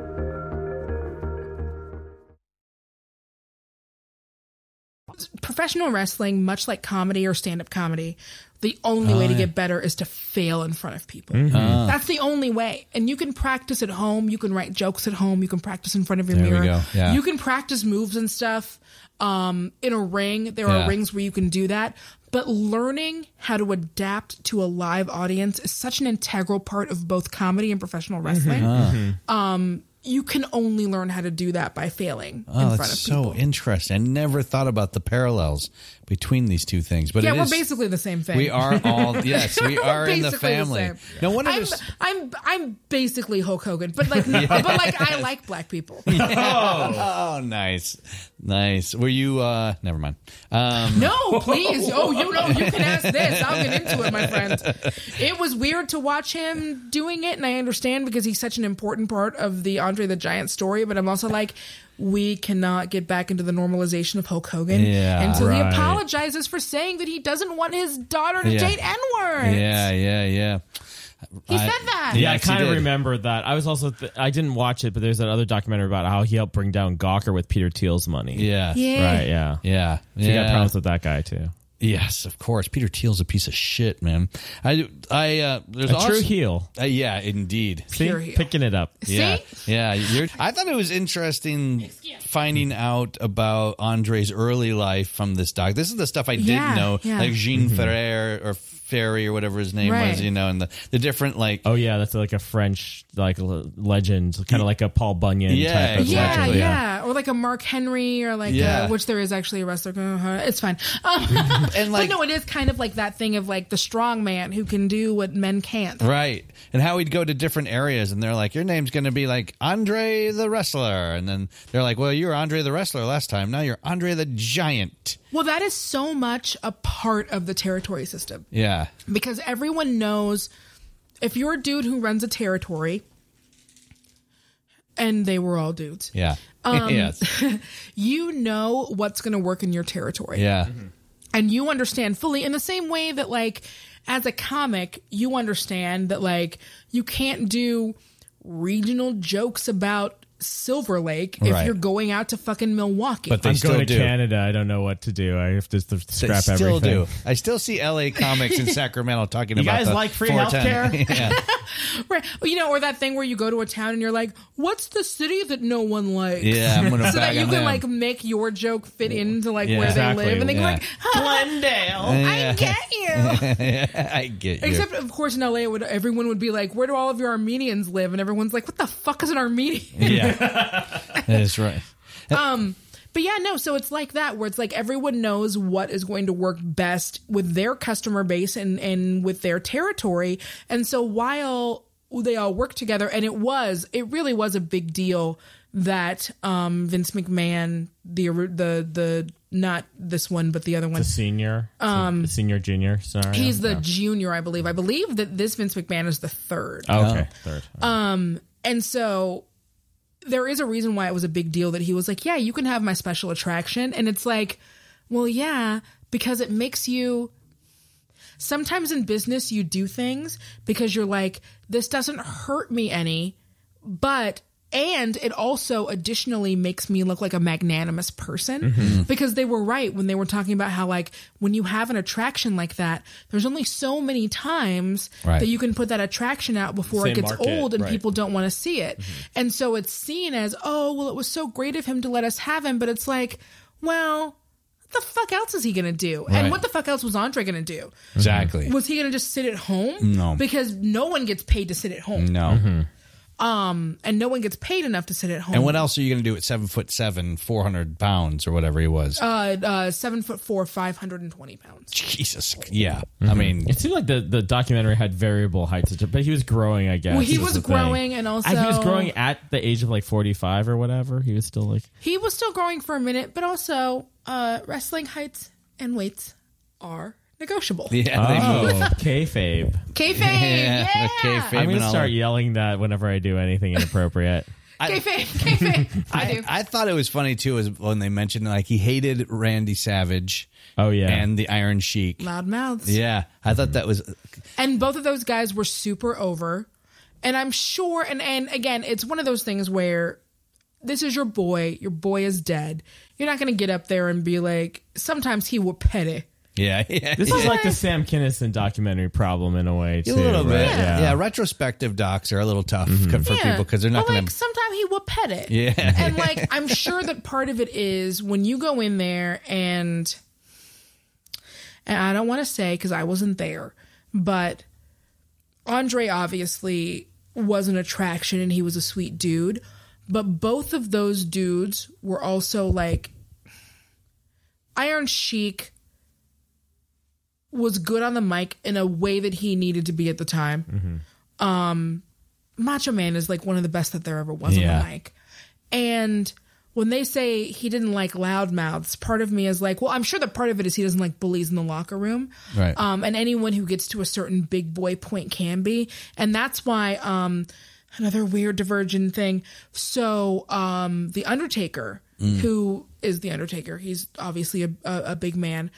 Professional wrestling, much like comedy or stand up comedy, the only way to Oh, yeah. get better is to fail in front of people. Mhm. Ah. That's the only way. And you can practice at home. You can write jokes at home. You can practice in front of your There we mirror. go. Yeah. You can practice moves and stuff. Um, in a ring, there Yeah. are rings where you can do that. But learning how to adapt to a live audience is such an integral part of both comedy and professional wrestling. Ah. Um, you can only learn how to do that by failing Oh, in that's front of so interesting. I never thought about the parallels between these two things. But yeah, we're is- basically the same thing. We are all yes, we are in the family. same. no wonder I'm, I'm I'm basically Hulk Hogan, but like Yes. but like I like black people. oh, nice, nice. Were you? uh Never mind. Um, No, please. Oh, you know, you can ask this. I'll get into it, my friend. It was weird to watch him doing it, and I understand because he's such an important part of the Andre the Giant story. But I'm also like, we cannot get back into the normalization of Hulk Hogan Yeah, until he right. apologizes for saying that he doesn't want his daughter to Yeah. date N words. Yeah, yeah, yeah. He said that. Yeah, I Yes, he kind of did. remember that. I was also th- I didn't watch it, but there's that other documentary about how he helped bring down Gawker with Peter Thiel's money. Yeah. Yeah. right. Yeah, Yeah, So you got problems with that guy too. Yes, of course. Peter Thiel's a piece of shit, man. I, I, uh, there's A also, true heel. Uh, yeah, indeed. See, Pure heel. picking it up. Yeah, yeah. You're, I thought it was interesting finding out about Andre's early life from this doc. This is the stuff I didn't know, yeah. like Jean Ferrer or Ferry or whatever his name Right. was, you know, and the, the different like. Oh yeah, that's like a French like l- legend, kind of like a Paul Bunyan Yeah, type of Yeah, legend. yeah, or like a Mark Henry, or like Yeah. uh, which there is actually a wrestler. Uh, it's fine. Um, And, like- but no, it is kind of like that thing of like the strong man who can do what men can't. Right. And how he'd go to different areas and they're like, Your name's gonna be like Andre the Wrestler and then they're like, Well, you were Andre the Wrestler last time, now you're Andre the Giant. Well, that is so much a part of the territory system Yeah. because everyone knows if you're a dude who runs a territory, and they were all dudes. Yeah. Um, yes. you know what's going to work in your territory. Yeah. and you understand fully in the same way that like as a comic you understand that like you can't do regional jokes about Silver Lake if Right. you're going out to fucking Milwaukee. But they I'm still going to do. Canada. I don't know what to do. I have to s- They scrap still everything. do. I still see LA comics in Sacramento talking about. You about guys the like free 410. healthcare? yeah. Right. You know, or that thing where you go to a town and you're like, "What's the city that no one likes?" Yeah, I'm gonna so that bag you on can them. like make your joke fit into like Yeah. where Exactly, they live, and they yeah. go like, "Glendale, Yeah. I get you." I get you. Except, of course, in LA, would everyone would be like, "Where do all of your Armenians live?" And everyone's like, "What the fuck is an Armenian?" yeah. That's right. um but yeah no so it's like that where it's like everyone knows what is going to work best with their customer base and and with their territory and so while they all work together and it was it really was a big deal that um Vince McMahon the the the not this one but the other one The senior, Um, the senior junior. Sorry, he's the junior I believe I believe that this Vince McMahon is the third okay. Third. um, and so there is a reason why it was a big deal that he was like, yeah, you can have my special attraction. And it's like, well, yeah, because it makes you. Sometimes in business, you do things because you're like, this doesn't hurt me any, but. And it also additionally makes me look like a magnanimous person Mhm. because they were right when they were talking about how, like, when you have an attraction like that, there's only so many times Right. that you can put that attraction out before it gets market, old and right. people don't want to see it. And so it's seen as, oh, well, it was so great of him to let us have him. But it's like, well, the fuck else is he going to do? Right. And what the fuck else was Andre going to do? Exactly. Was he going to just sit at home? No. Because no one gets paid to sit at home. No. Um, and no one gets paid enough to sit at home. And what else are you going to do at seven foot seven, four hundred pounds or whatever he was? Uh, uh, seven foot four, five hundred and twenty pounds. Jesus, yeah. I mean, It seemed like the, the documentary had variable heights, but he was growing, I guess. Well, he was was the thing. growing and also- he was growing at the age of like 45 or whatever. He was still like, He was still growing for a minute, but also uh, wrestling heights and weights are negotiable. Yeah, oh, they oh, move. kayfabe. Kayfabe, yeah. the kayfabe I'm gonna all start that. yelling that whenever I do anything inappropriate. Kayfabe, kayfabe. I do. I thought it was funny too, is when they mentioned like he hated Randy Savage. Oh yeah, and the Iron Sheik. Loud mouths. Yeah, I thought that was And both of those guys were super over. And I'm sure, and, and again, it's one of those things where this is your boy, your boy is dead. You're not going to get up there and be like, sometimes he will petty. Yeah, yeah. This is like the Sam Kinison documentary problem in a way, too. a little bit. right? Yeah. retrospective docs are a little tough mm-hmm. for Yeah. people because they're not But, going like, to. sometimes he will pet it. Yeah. And like, I'm sure that part of it is when you go in there and, and I don't want to say because I wasn't there, but Andre obviously was an attraction and he was a sweet dude. But both of those dudes were also like Iron Sheik was good on the mic in a way that he needed to be at the time. Um Macho Man is like one of the best that there ever was on the mic. And when they say he didn't like loudmouths, part of me is like, well, I'm sure that part of it is he doesn't like bullies in the locker room. Right. Um, and anyone who gets to a certain big boy point can be. And that's why, um, another weird divergent thing. So, um, The Undertaker, who is The Undertaker, he's obviously a, a, a big man.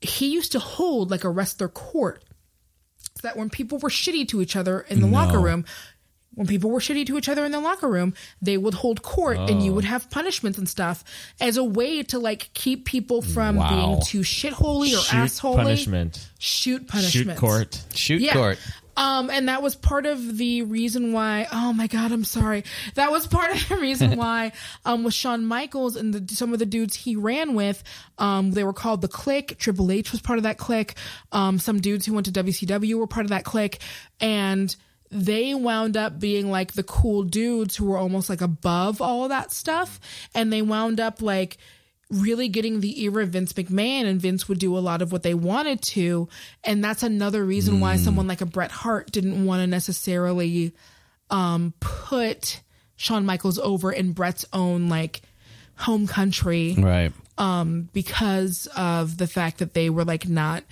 He used to hold like a wrestler court so that when people were shitty to each other in the locker room, when people were shitty to each other in the locker room, they would hold court and you would oh. have punishments and stuff as a way to like keep people from Wow. being too shitholy or Shoot assholey. punishment. Shoot punishment. Shoot court. Shoot Yeah. court. Um, and that was part of the reason why. Oh my God, I'm sorry. That was part of the reason why, um, with Shawn Michaels and the, some of the dudes he ran with, um, they were called the Kliq. Triple H was part of that clique. Um, some dudes who went to WCW were part of that clique, and they wound up being like the cool dudes who were almost like above all that stuff, and they wound up like really getting the era of Vince McMahon, and Vince would do a lot of what they wanted to. And that's another reason why someone like a Bret Hart didn't want to necessarily um, put Shawn Michaels over in Bret's own like home country Right. um, because of the fact that they were like not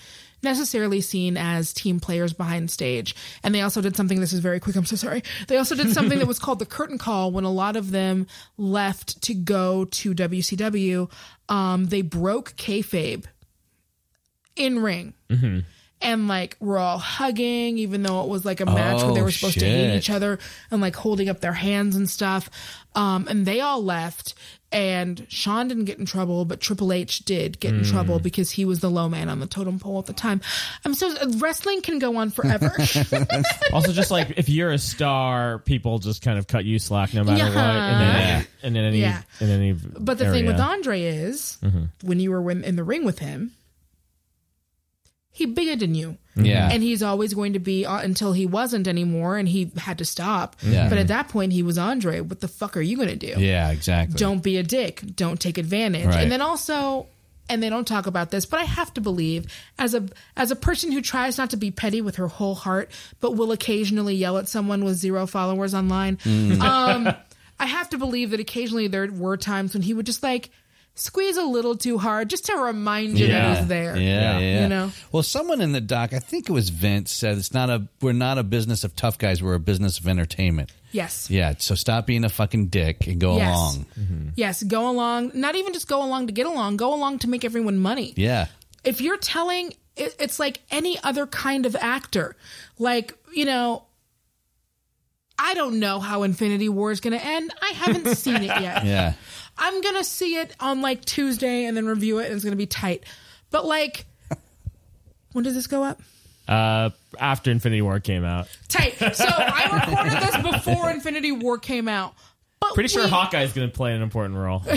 necessarily seen as team players behind stage. And they also did something, this is very quick, I'm so sorry. They also did something that was called the curtain call when a lot of them left to go to WCW. Um, they broke kayfabe in ring. And like we're all hugging, even though it was like a match where they Oh, were supposed to hate each other and like holding up their hands and stuff. Um, and they all left. And Shawn didn't get in trouble, but Triple H did get in trouble because he was the low man on the totem pole at the time. I'm so wrestling can go on forever. also, just like if you're a star, people just kind of cut you slack no matter what. Yeah. And then, and then any, Yeah. in any But the thing with Andre is, when you were in in the ring with him, he bigger than you. Yeah. And he's always going to be uh, until he wasn't anymore and he had to stop. Yeah. But at that point, he was Andre. What the fuck are you going to do? Yeah, exactly. Don't be a dick. Don't take advantage. Right. And then also, and they don't talk about this, but I have to believe as a as a person who tries not to be petty with her whole heart, but will occasionally yell at someone with zero followers online. Mm. Um, I have to believe that occasionally there were times when he would just like squeeze a little too hard just to remind you that he's there. Yeah, yeah. You know? Well, someone in the doc, I think it was Vince, said it's not a we're not a business of tough guys, we're a business of entertainment. Yes. Yeah, so stop being a fucking dick and go Yes. along. Mm-hmm. Yes. Go along. Not even just go along to get along. Go along to make everyone money. Yeah. if you're telling it's like any other kind of actor like you know i don't know how infinity war is going to end i haven't seen it yet Yeah. I'm going to see it on like tuesday and then review it and it's going to be tight but like when does this go up Uh, after Infinity War came out. tight so i recorded this before infinity war came out But Pretty sure we- Hawkeye's going to play an important role.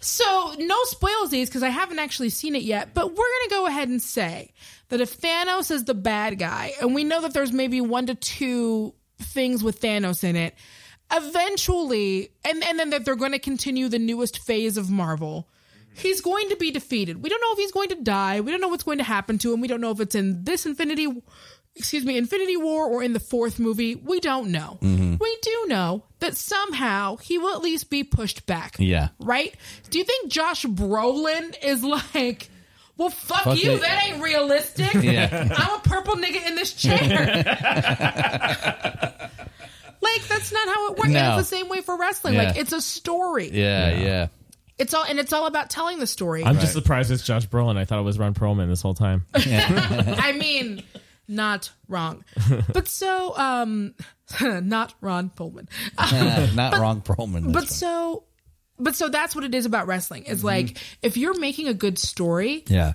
So no spoilsies because I haven't actually seen it yet. But we're gonna go ahead and say that if Thanos is the bad guy, and we know that there's maybe one to two things with Thanos in it, eventually, and and then that they're going to continue the newest phase of Marvel. He's going to be defeated. We don't know if he's going to die. We don't know what's going to happen to him. We don't know if it's in this Infinity, excuse me, Infinity War or in the fourth movie. We don't know. Mm-hmm. We do know that somehow he will at least be pushed back Yeah. right? Do you think Josh Brolin is like, well, fuck, Fuck you, it. that ain't realistic. Yeah. I'm a purple nigga in this chair. like that's not how it works. And No. it's the same way for wrestling. Yeah. Like it's a story. Yeah, yeah. It's all and it's all about telling the story. I'm just surprised it's Josh Brolin. I thought it was Ron Perlman this whole time. I mean, not wrong. But so, um, not Ron Pullman. Not wrong, Perlman. But so, but so that's what it is about wrestling. Is like if you're making a good story, yeah.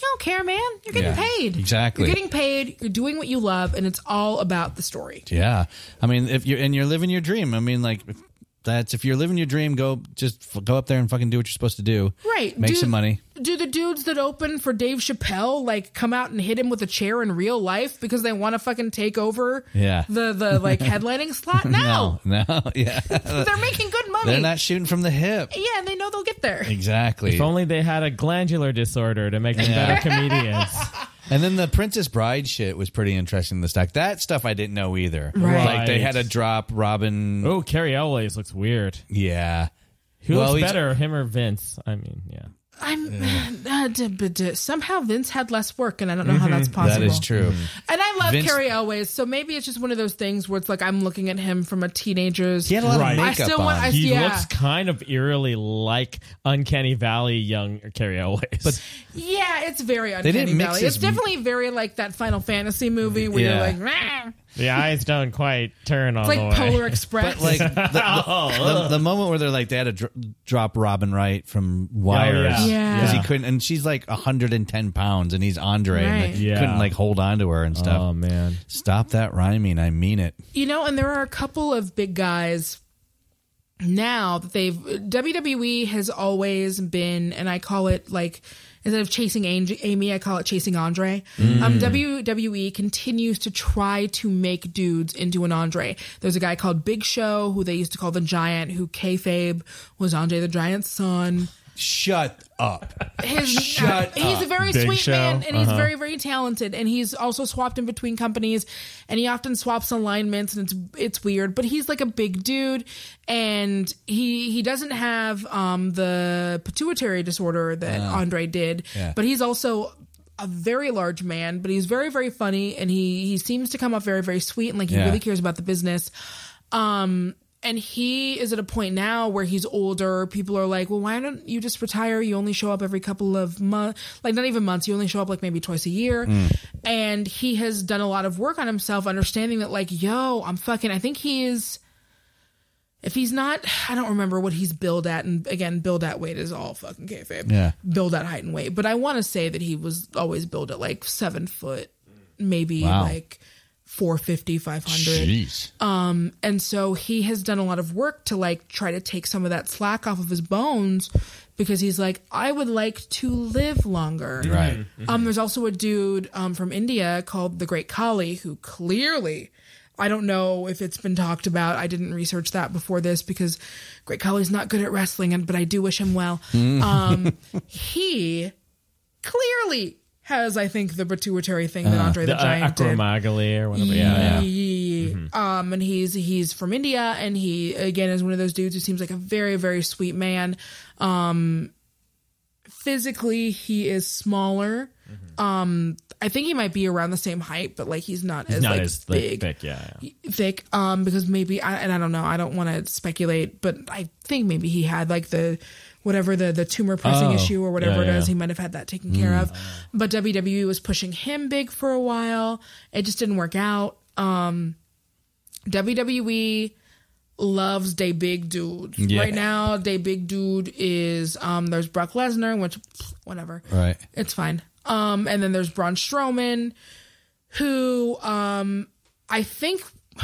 You don't care, man. You're getting Yeah, paid. exactly. You're getting paid. You're doing what you love, and it's all about the story. Yeah. I mean, if you're and you're living your dream, I mean, like that's if you're living your dream, go just f- go up there and fucking do what you're supposed to do. Right. Make Do- some money. Do the dudes that open for Dave Chappelle like come out and hit him with a chair in real life because they want to fucking take over Yeah. the the like headlining slot? No. No, no, yeah. They're making good money. They're not shooting from the hip. Yeah, and they know they'll get there. Exactly. If only they had a glandular disorder to make them Yeah. better comedians. And then the Princess Bride shit was pretty interesting. in The stack that stuff I didn't know either. Right. Like they had to drop Robin. Oh, Cary Elwes looks weird. Yeah. Who Well, looks he's- better, him or Vince? I mean, yeah. I'm uh, uh, d- but, d- somehow Vince had less work, and I don't know how mm-hmm. that's possible. That is true. Mm. And I love Vince- Cary Elwes, so maybe it's just one of those things where it's like I'm looking at him from a teenager's. He had a lot Right. of I makeup still on. want. I, He yeah, looks kind of eerily like Uncanny Valley young Cary Elwes. But yeah, it's very They uncanny didn't mix valley. his- It's definitely very like that Final Fantasy movie where Yeah. you're like, "Rah." The eyes don't quite turn all it's the like way. Polar Express. But like the, the, the, the moment where they're like they had to dr- drop Robin Wright from Wires oh, yeah. Yeah. because Yeah. he couldn't, and she's like 110 pounds, and he's Andre, and Right. they Yeah. couldn't like hold on to her and stuff. oh man, Stop that rhyming! I mean it. you know, and there are a couple of big guys now that they've WWE has always been, and I call it like instead of chasing Amy, I call it chasing Andre. Um, WWE continues to try to make dudes into an Andre. There's a guy called Big Show who they used to call the Giant, who kayfabe was Andre the Giant's son. Shut up. His, Shut he's a very Big sweet Show. man and he's Uh-huh. very very talented and he's also swapped in between companies and he often swaps alignments and it's it's weird but he's like a big dude and he he doesn't have um the pituitary disorder that Andre did Yeah. but he's also a very large man but he's very very funny and he he seems to come off very very sweet and like he Yeah. really cares about the business um and he is at a point now where he's older. People are like, well, why don't you just retire? You only show up every couple of months, like not even months. You only show up like maybe twice a year. Hmm. And he has done a lot of work on himself, understanding that, like, yo, I'm fucking, I think he is, if he's not, I don't remember what he's billed at. And again, billed at weight is all fucking kayfabe. Yeah. Billed at height and weight. But I want to say that he was always billed at like seven foot, maybe Wow. like 450, 500. Jeez. Um, and so he has done a lot of work to like try to take some of that slack off of his bones because he's like, I would like to live longer. Right. Um, there's also a dude um, from India called the Great Khali who clearly, I don't know if it's been talked about. I didn't research that before this because Great Khali's not good at wrestling, and but I do wish him well. Um, he clearly has, I think, the pituitary thing that Andre the, the uh, Giant did. acromegaly or whatever. Yeah, yeah. Yeah. Um, and he's he's from India, and he again is one of those dudes who seems like a very very sweet man. Um, physically, he is smaller. Um, I think he might be around the same height, but like he's not as Not like as thick, big, thick, yeah, yeah. thick. Um, because maybe I and I don't know. I don't want to speculate, but I think maybe he had like the whatever the the tumor pressing Oh, issue or whatever yeah, it is. yeah. He might have had that taken care of. But WWE was pushing him big for a while. It just didn't work out. Um, WWE loves day big dude Yeah. Right now, day big dude is um there's Brock Lesnar, which whatever. Right. It's fine. Um and then there's Braun Strowman, who um I think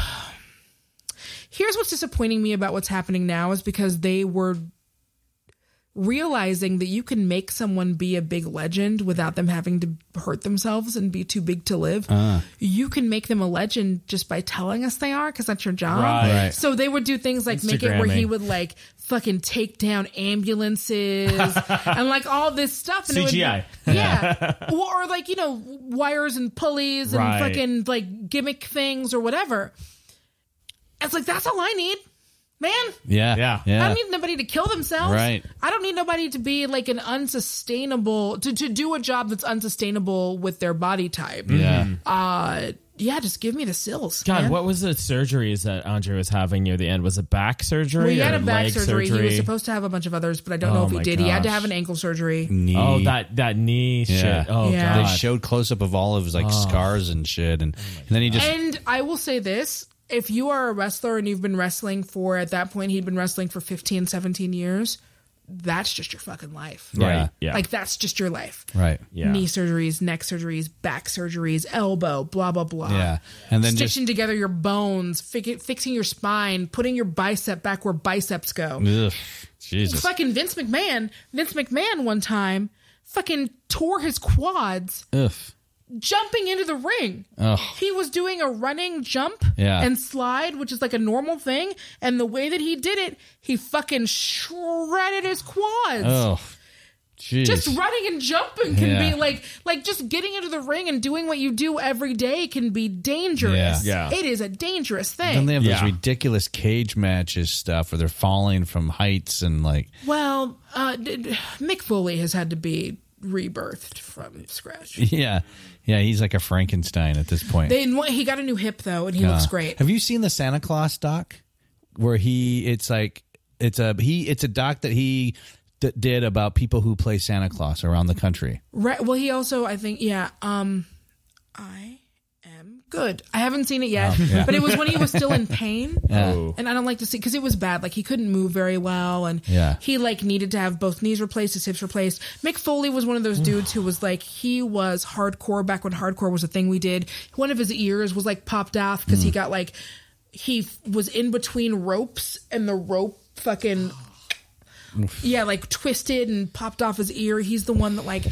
here's what's disappointing me about what's happening now is because they were realizing that you can make someone be a big legend without them having to hurt themselves and be too big to live. Uh. You can make them a legend just by telling us they are because that's your job. Right. So they would do things like make it where he would like fucking take down ambulances and like all this stuff. And it would be- CGI. yeah. or, or like, you know, wires and pulleys and Right. fucking like gimmick things or whatever. It's like, that's all I need, man. Yeah. Yeah. Yeah. I don't need nobody to kill themselves. Right. I don't need nobody to be like an unsustainable to, to do a job that's unsustainable with their body type. Yeah. Uh yeah, just give me the sills. God, man. what was the surgeries that Andre was having near the end? Was it back surgery? well, he had or a back leg surgery. He was supposed to have a bunch of others, but I don't know Oh if he my did. He had to have an ankle surgery. Knee. Oh, that that knee Yeah. shit. Oh Yeah. They showed close up of all of his like scars and shit, and, and then he just And I will say this if you are a wrestler and you've been wrestling for, at that point, he'd been wrestling for 15, 17 years, that's just your fucking life. Yeah. Yeah. Like, that's just your life. right. Yeah. Knee surgeries, neck surgeries, back surgeries, elbow, blah, blah, blah. Yeah. And then Stitching together your bones, fi- fixing your spine, putting your bicep back where biceps go. Ugh, Jesus. Fucking Vince McMahon, Vince McMahon one time fucking tore his quads Ugh. Jumping into the ring. Ugh. He was doing a running jump Yeah. and slide, which is like a normal thing. And the way that he did it, he fucking shredded his quads. Oh. Jeez. Just running and jumping can Yeah. be like, like just getting into the ring and doing what you do every day can be dangerous. Yeah. Yeah. It is a dangerous thing. then thing. they have Yeah. those ridiculous cage matches stuff where they're falling from heights and like well, uh, d- d- Mick Foley has had to be rebirthed from scratch. yeah yeah he's like a Frankenstein at this point. They, he got a new hip though, and he looks Uh, great. Have you seen the Santa Claus doc where he it's like it's a he it's a doc that he d- did about people who play Santa Claus around the country. Right. Well, he also, I think, yeah. Um, I good. I haven't seen it yet, oh, yeah. but it was when he was still in pain, Yeah. Oh. and I don't like to see because it was bad. Like he couldn't move very well, and Yeah. he like needed to have both knees replaced, his hips replaced. Mick Foley was one of those dudes who was like he was hardcore back when hardcore was a thing we did. One of his ears was like popped off because he mm. got like he f- was in between ropes and the rope fucking yeah, like twisted and popped off his ear. He's the one that like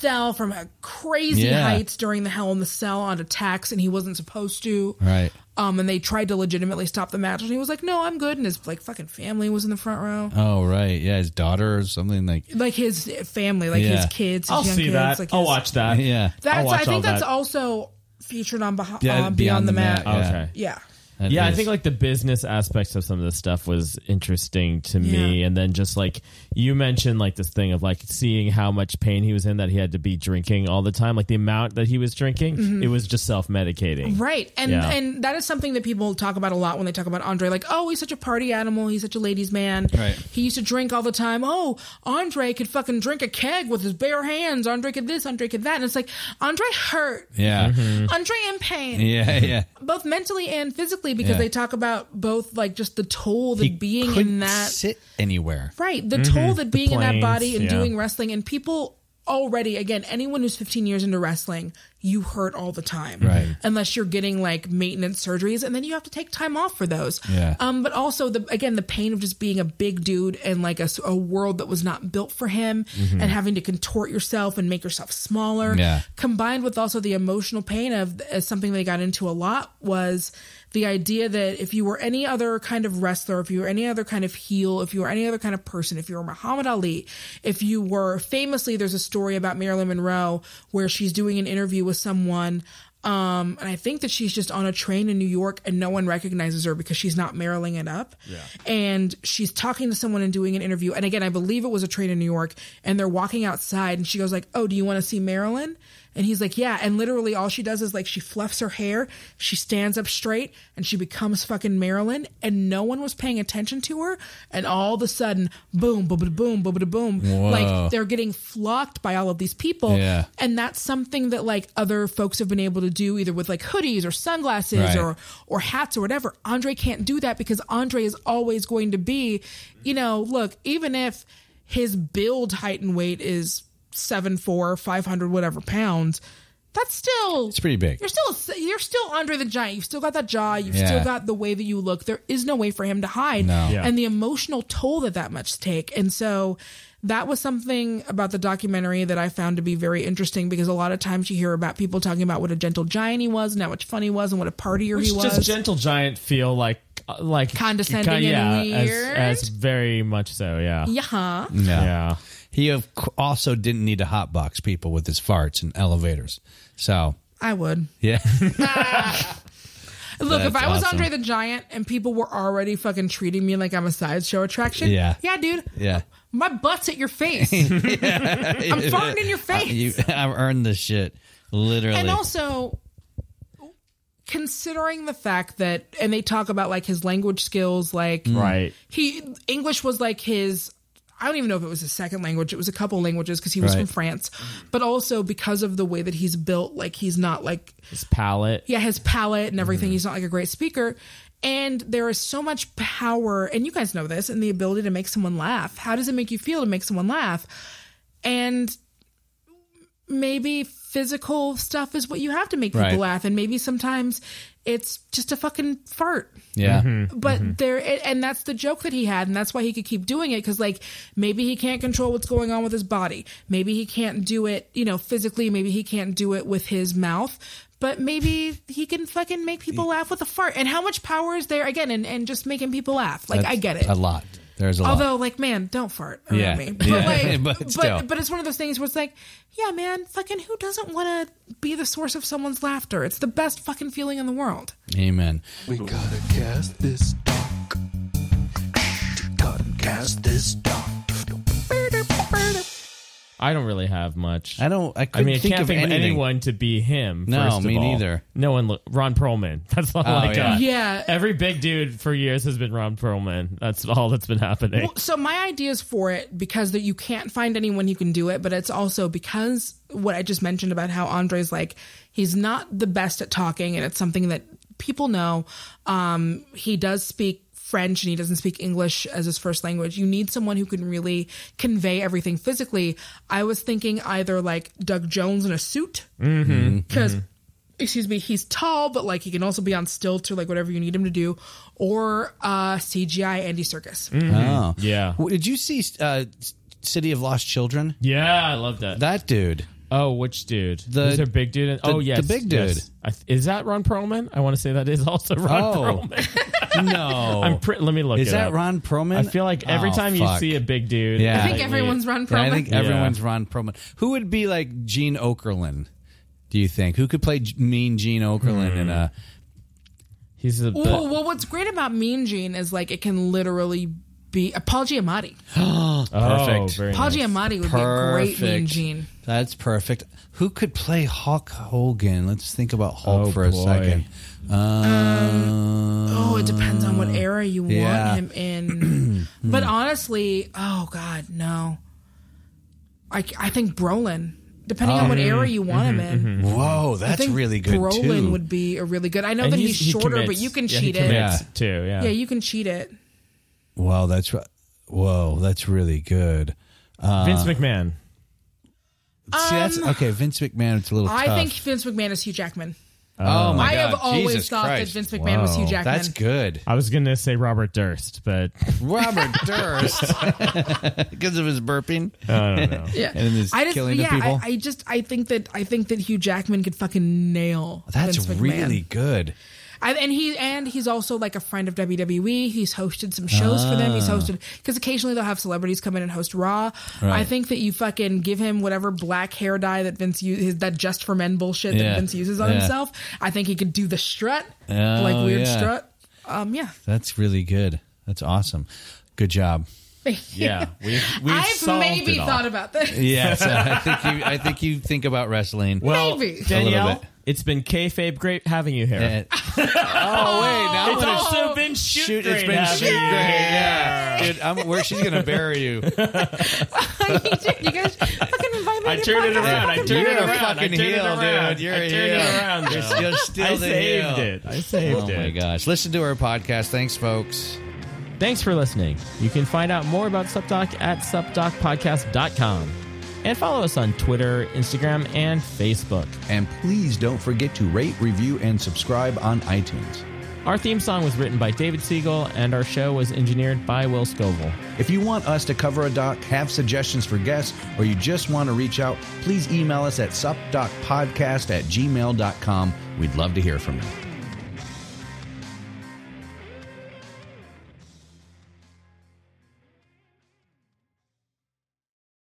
fell from a crazy Yeah. heights during the Hell in the Cell on attacks, and he wasn't supposed to. Right. Um, and they tried to legitimately stop the match, and he was like, "No, I'm good." And his like fucking family was in the front row, Oh right, yeah, his daughter or something like like his family, like Yeah. his kids. His I'll young see kids, that. Like I'll his- watch that. yeah. That's. I'll watch I think all that's that. also featured on Beh- Yeah, uh, Beyond, the Mat. yeah. Okay. Yeah. That yeah, I think like the business aspects of some of this stuff was interesting to me, Yeah. and then just like you mentioned, like this thing of like seeing how much pain he was in that he had to be drinking all the time, like the amount that he was drinking, mm-hmm. it was just self medicating. Right. And Yeah. and that is something that people talk about a lot when they talk about Andre. Like, oh, he's such a party animal. He's such a ladies' man. Right. He used to drink all the time. Oh, Andre could fucking drink a keg with his bare hands. Andre could this, Andre could that. And it's like, Andre hurt. yeah, mm-hmm. Mm-hmm. Andre in pain. yeah, yeah. Both mentally and physically, because Yeah. they talk about both like just the toll that He being in that sit anywhere. Right. The toll that being in that body and yeah. doing wrestling and people already again anyone who's 15 years into wrestling you hurt all the time Right. unless you're getting like maintenance surgeries and then you have to take time off for those Yeah. um but also the again the pain of just being a big dude and like a world that was not built for him and having to contort yourself and make yourself smaller Yeah. combined with also the emotional pain of as something they got into a lot was the idea that if you were any other kind of wrestler, if you were any other kind of heel, if you were any other kind of person, if you were Muhammad Ali, if you were famously, there's a story about Marilyn Monroe where she's doing an interview with someone. Um, and I think that she's just on a train in New York and no one recognizes her because she's not Mariling it up. Yeah. And she's talking to someone and doing an interview. And again, I believe it was a train in New York and they're walking outside and she goes like, Oh, do you want to see Marilyn? And he's like, yeah. And literally all she does is like she fluffs her hair, she stands up straight, and she becomes fucking Marilyn. And no one was paying attention to her. And all of a sudden, boom, boom, boom, boom, boom. Whoa. Like they're getting flocked by all of these people. Yeah. And that's something that like other folks have been able to do either with like hoodies or sunglasses Right. or or hats or whatever. Andre can't do that because Andre is always going to be, you know, look, even if his build height and weight is seven four, five hundred, whatever pounds, that's still It's pretty big. You're still you're still Andre the Giant. You've still got that jaw. You've Yeah. still got the way that you look. There is no way for him to hide. No. Yeah. And the emotional toll that that much take. And so that was something about the documentary that I found to be very interesting because a lot of times you hear about people talking about what a gentle giant he was and how much fun he was and what a partier Which he was. does Gentle Giant feel like uh, like Condescending and yeah, weird? As, as very much so, yeah. yeah. Yeah. Yeah. He also didn't need to hotbox people with his farts in elevators. So, I would. yeah. Look, if I was awesome. Andre the Giant and people were already fucking treating me like I'm a sideshow attraction, Yeah. yeah, dude, yeah. my butt's at your face. I'm farting in your face. You, I've earned this shit. Literally. and also considering the fact that and they talk about like his language skills like Right. he english was like his i don't even know if it was his second language it was a couple languages because he was Right. from france but also because of the way that he's built like he's not like His palate. yeah his palate and everything Mm-hmm. he's not like a great speaker and there is so much power and you guys know this and the ability to make someone laugh how does it make you feel to make someone laugh and maybe physical stuff is what you have to make people Right. laugh. And maybe sometimes it's just a fucking fart. Yeah. Mm-hmm. but there and that's the joke that he had and that's why he could keep doing it because like maybe he can't control what's going on with his body. Maybe he can't do it you know physically. Maybe he can't do it with his mouth. But maybe he can fucking make people laugh with a fart. And how much power is there again and, and just making people laugh? Like i get it. A lot. There's a lot. Although, like, man, don't fart around Yeah. me. But Yeah. like, But but, still. but it's one of those things where it's like, yeah, man, fucking who doesn't want to be the source of someone's laughter? It's the best fucking feeling in the world. Amen. We gotta cast this stock. Gotta cast this stock. I don't really have much. I don't. I I couldn't mean, I think can't of think of anything. anyone to be him. No, first of me all. neither. No one. Look, Ron Perlman. That's all Oh, I yeah. got. Yeah. Every big dude for years has been Ron Perlman. That's all that's been happening. Well, so my ideas for it because that you can't find anyone who can do it, but it's also because what I just mentioned about how Andre's like he's not the best at talking, and it's something that people know. Um, he does speak French and he doesn't speak English as his first language. You need someone who can really convey everything physically. I was thinking either like Doug Jones in a suit Mm-hmm. because excuse me he's tall but like he can also be on stilts or like whatever you need him to do or uh cgi Andy Serkis Oh, Yeah. W- Did you see uh, City of Lost Children? Yeah, I love that. That dude. Oh, which dude? The- Is there a big dude? In, the- oh, yes. the big dude. yes. I is that Ron Perlman? I want to say that is also Ron Oh. Perlman. No. I'm pre- let me look Is it that up. Ron Perlman? I feel like every Oh, time you see a big dude, Yeah. I think everyone's Ron Yeah, I Perlman. think Yeah. everyone's Ron Perlman. Who would be like Gene Okerlund? Do you think who could play mean Gene Okerlund in a? He's a. well, well, what's great about Mean Gene is like it can literally be uh, Paul Giamatti. oh, Perfect. very Paul nice. Giamatti would be a great Mean Gene. That's perfect. Who could play Hulk Hogan? Let's think about Hulk Oh, for a boy. second. Um, Oh, it depends on what era you yeah. want him in. but honestly, oh god, no. I, I think Brolin. Depending on what era you want him in. Whoa, I Oh, that's think really good Brolin too. would be a really good. I know And that he's, he shorter, commits. but you can Yeah, he cheat it. Yeah. too. Yeah. Yeah, you can cheat it. Wow, that's whoa, that's really good. Uh, Vince McMahon. See, that's okay. Vince McMahon, it's a little. Um, I tough. think Vince McMahon is Hugh Jackman. Oh my god. I have always Jesus thought Christ. that Vince McMahon was Hugh Jackman. That's good. I was gonna say Robert Durst, but Robert Durst, because of his burping. I don't know. Yeah, And his I just killing of yeah, people? I, I just I think that I think that Hugh Jackman could fucking nail. That's Vince McMahon. really good. I, and he and he's also like a friend of WWE. He's hosted some shows for them. He's hosted because occasionally they'll have celebrities come in and host Raw. Right. I think that you fucking give him whatever black hair dye that Vince uses, that just for men bullshit Yeah. that Vince uses on Yeah. himself. I think he could do the strut, Oh, like weird yeah. strut. Um, yeah. That's really good. That's awesome. Good job. Yeah, we've, we've I've solved maybe it all. thought about this. Yes, I think you. I think you think about wrestling. Well, Maybe. A little Danielle, bit. It's been kayfabe great having you here. Uh, oh wait, now it's I'm gonna also been shoot, shoot. great It's been shoot you great. here. Yeah, dude. I'm, where she's gonna bury you. you guys fucking invite me I to turned it around. I Fucking turned You're it a around. fucking I turned it heel, around. dude. You're I a turned heel. it around. You're, though. you're still I the saved heel. it. I saved Oh it. my gosh! Listen to our podcast. Thanks, folks. Thanks for listening. You can find out more about SupDoc at supdocpodcast.com. And follow us on Twitter, Instagram, and Facebook. And please don't forget to rate, review, and subscribe on iTunes. Our theme song was written by David Siegel, and our show was engineered by Will Scoville. If you want us to cover a doc, have suggestions for guests, or you just want to reach out, please email us at supdocpodcast at gmail.com. We'd love to hear from you.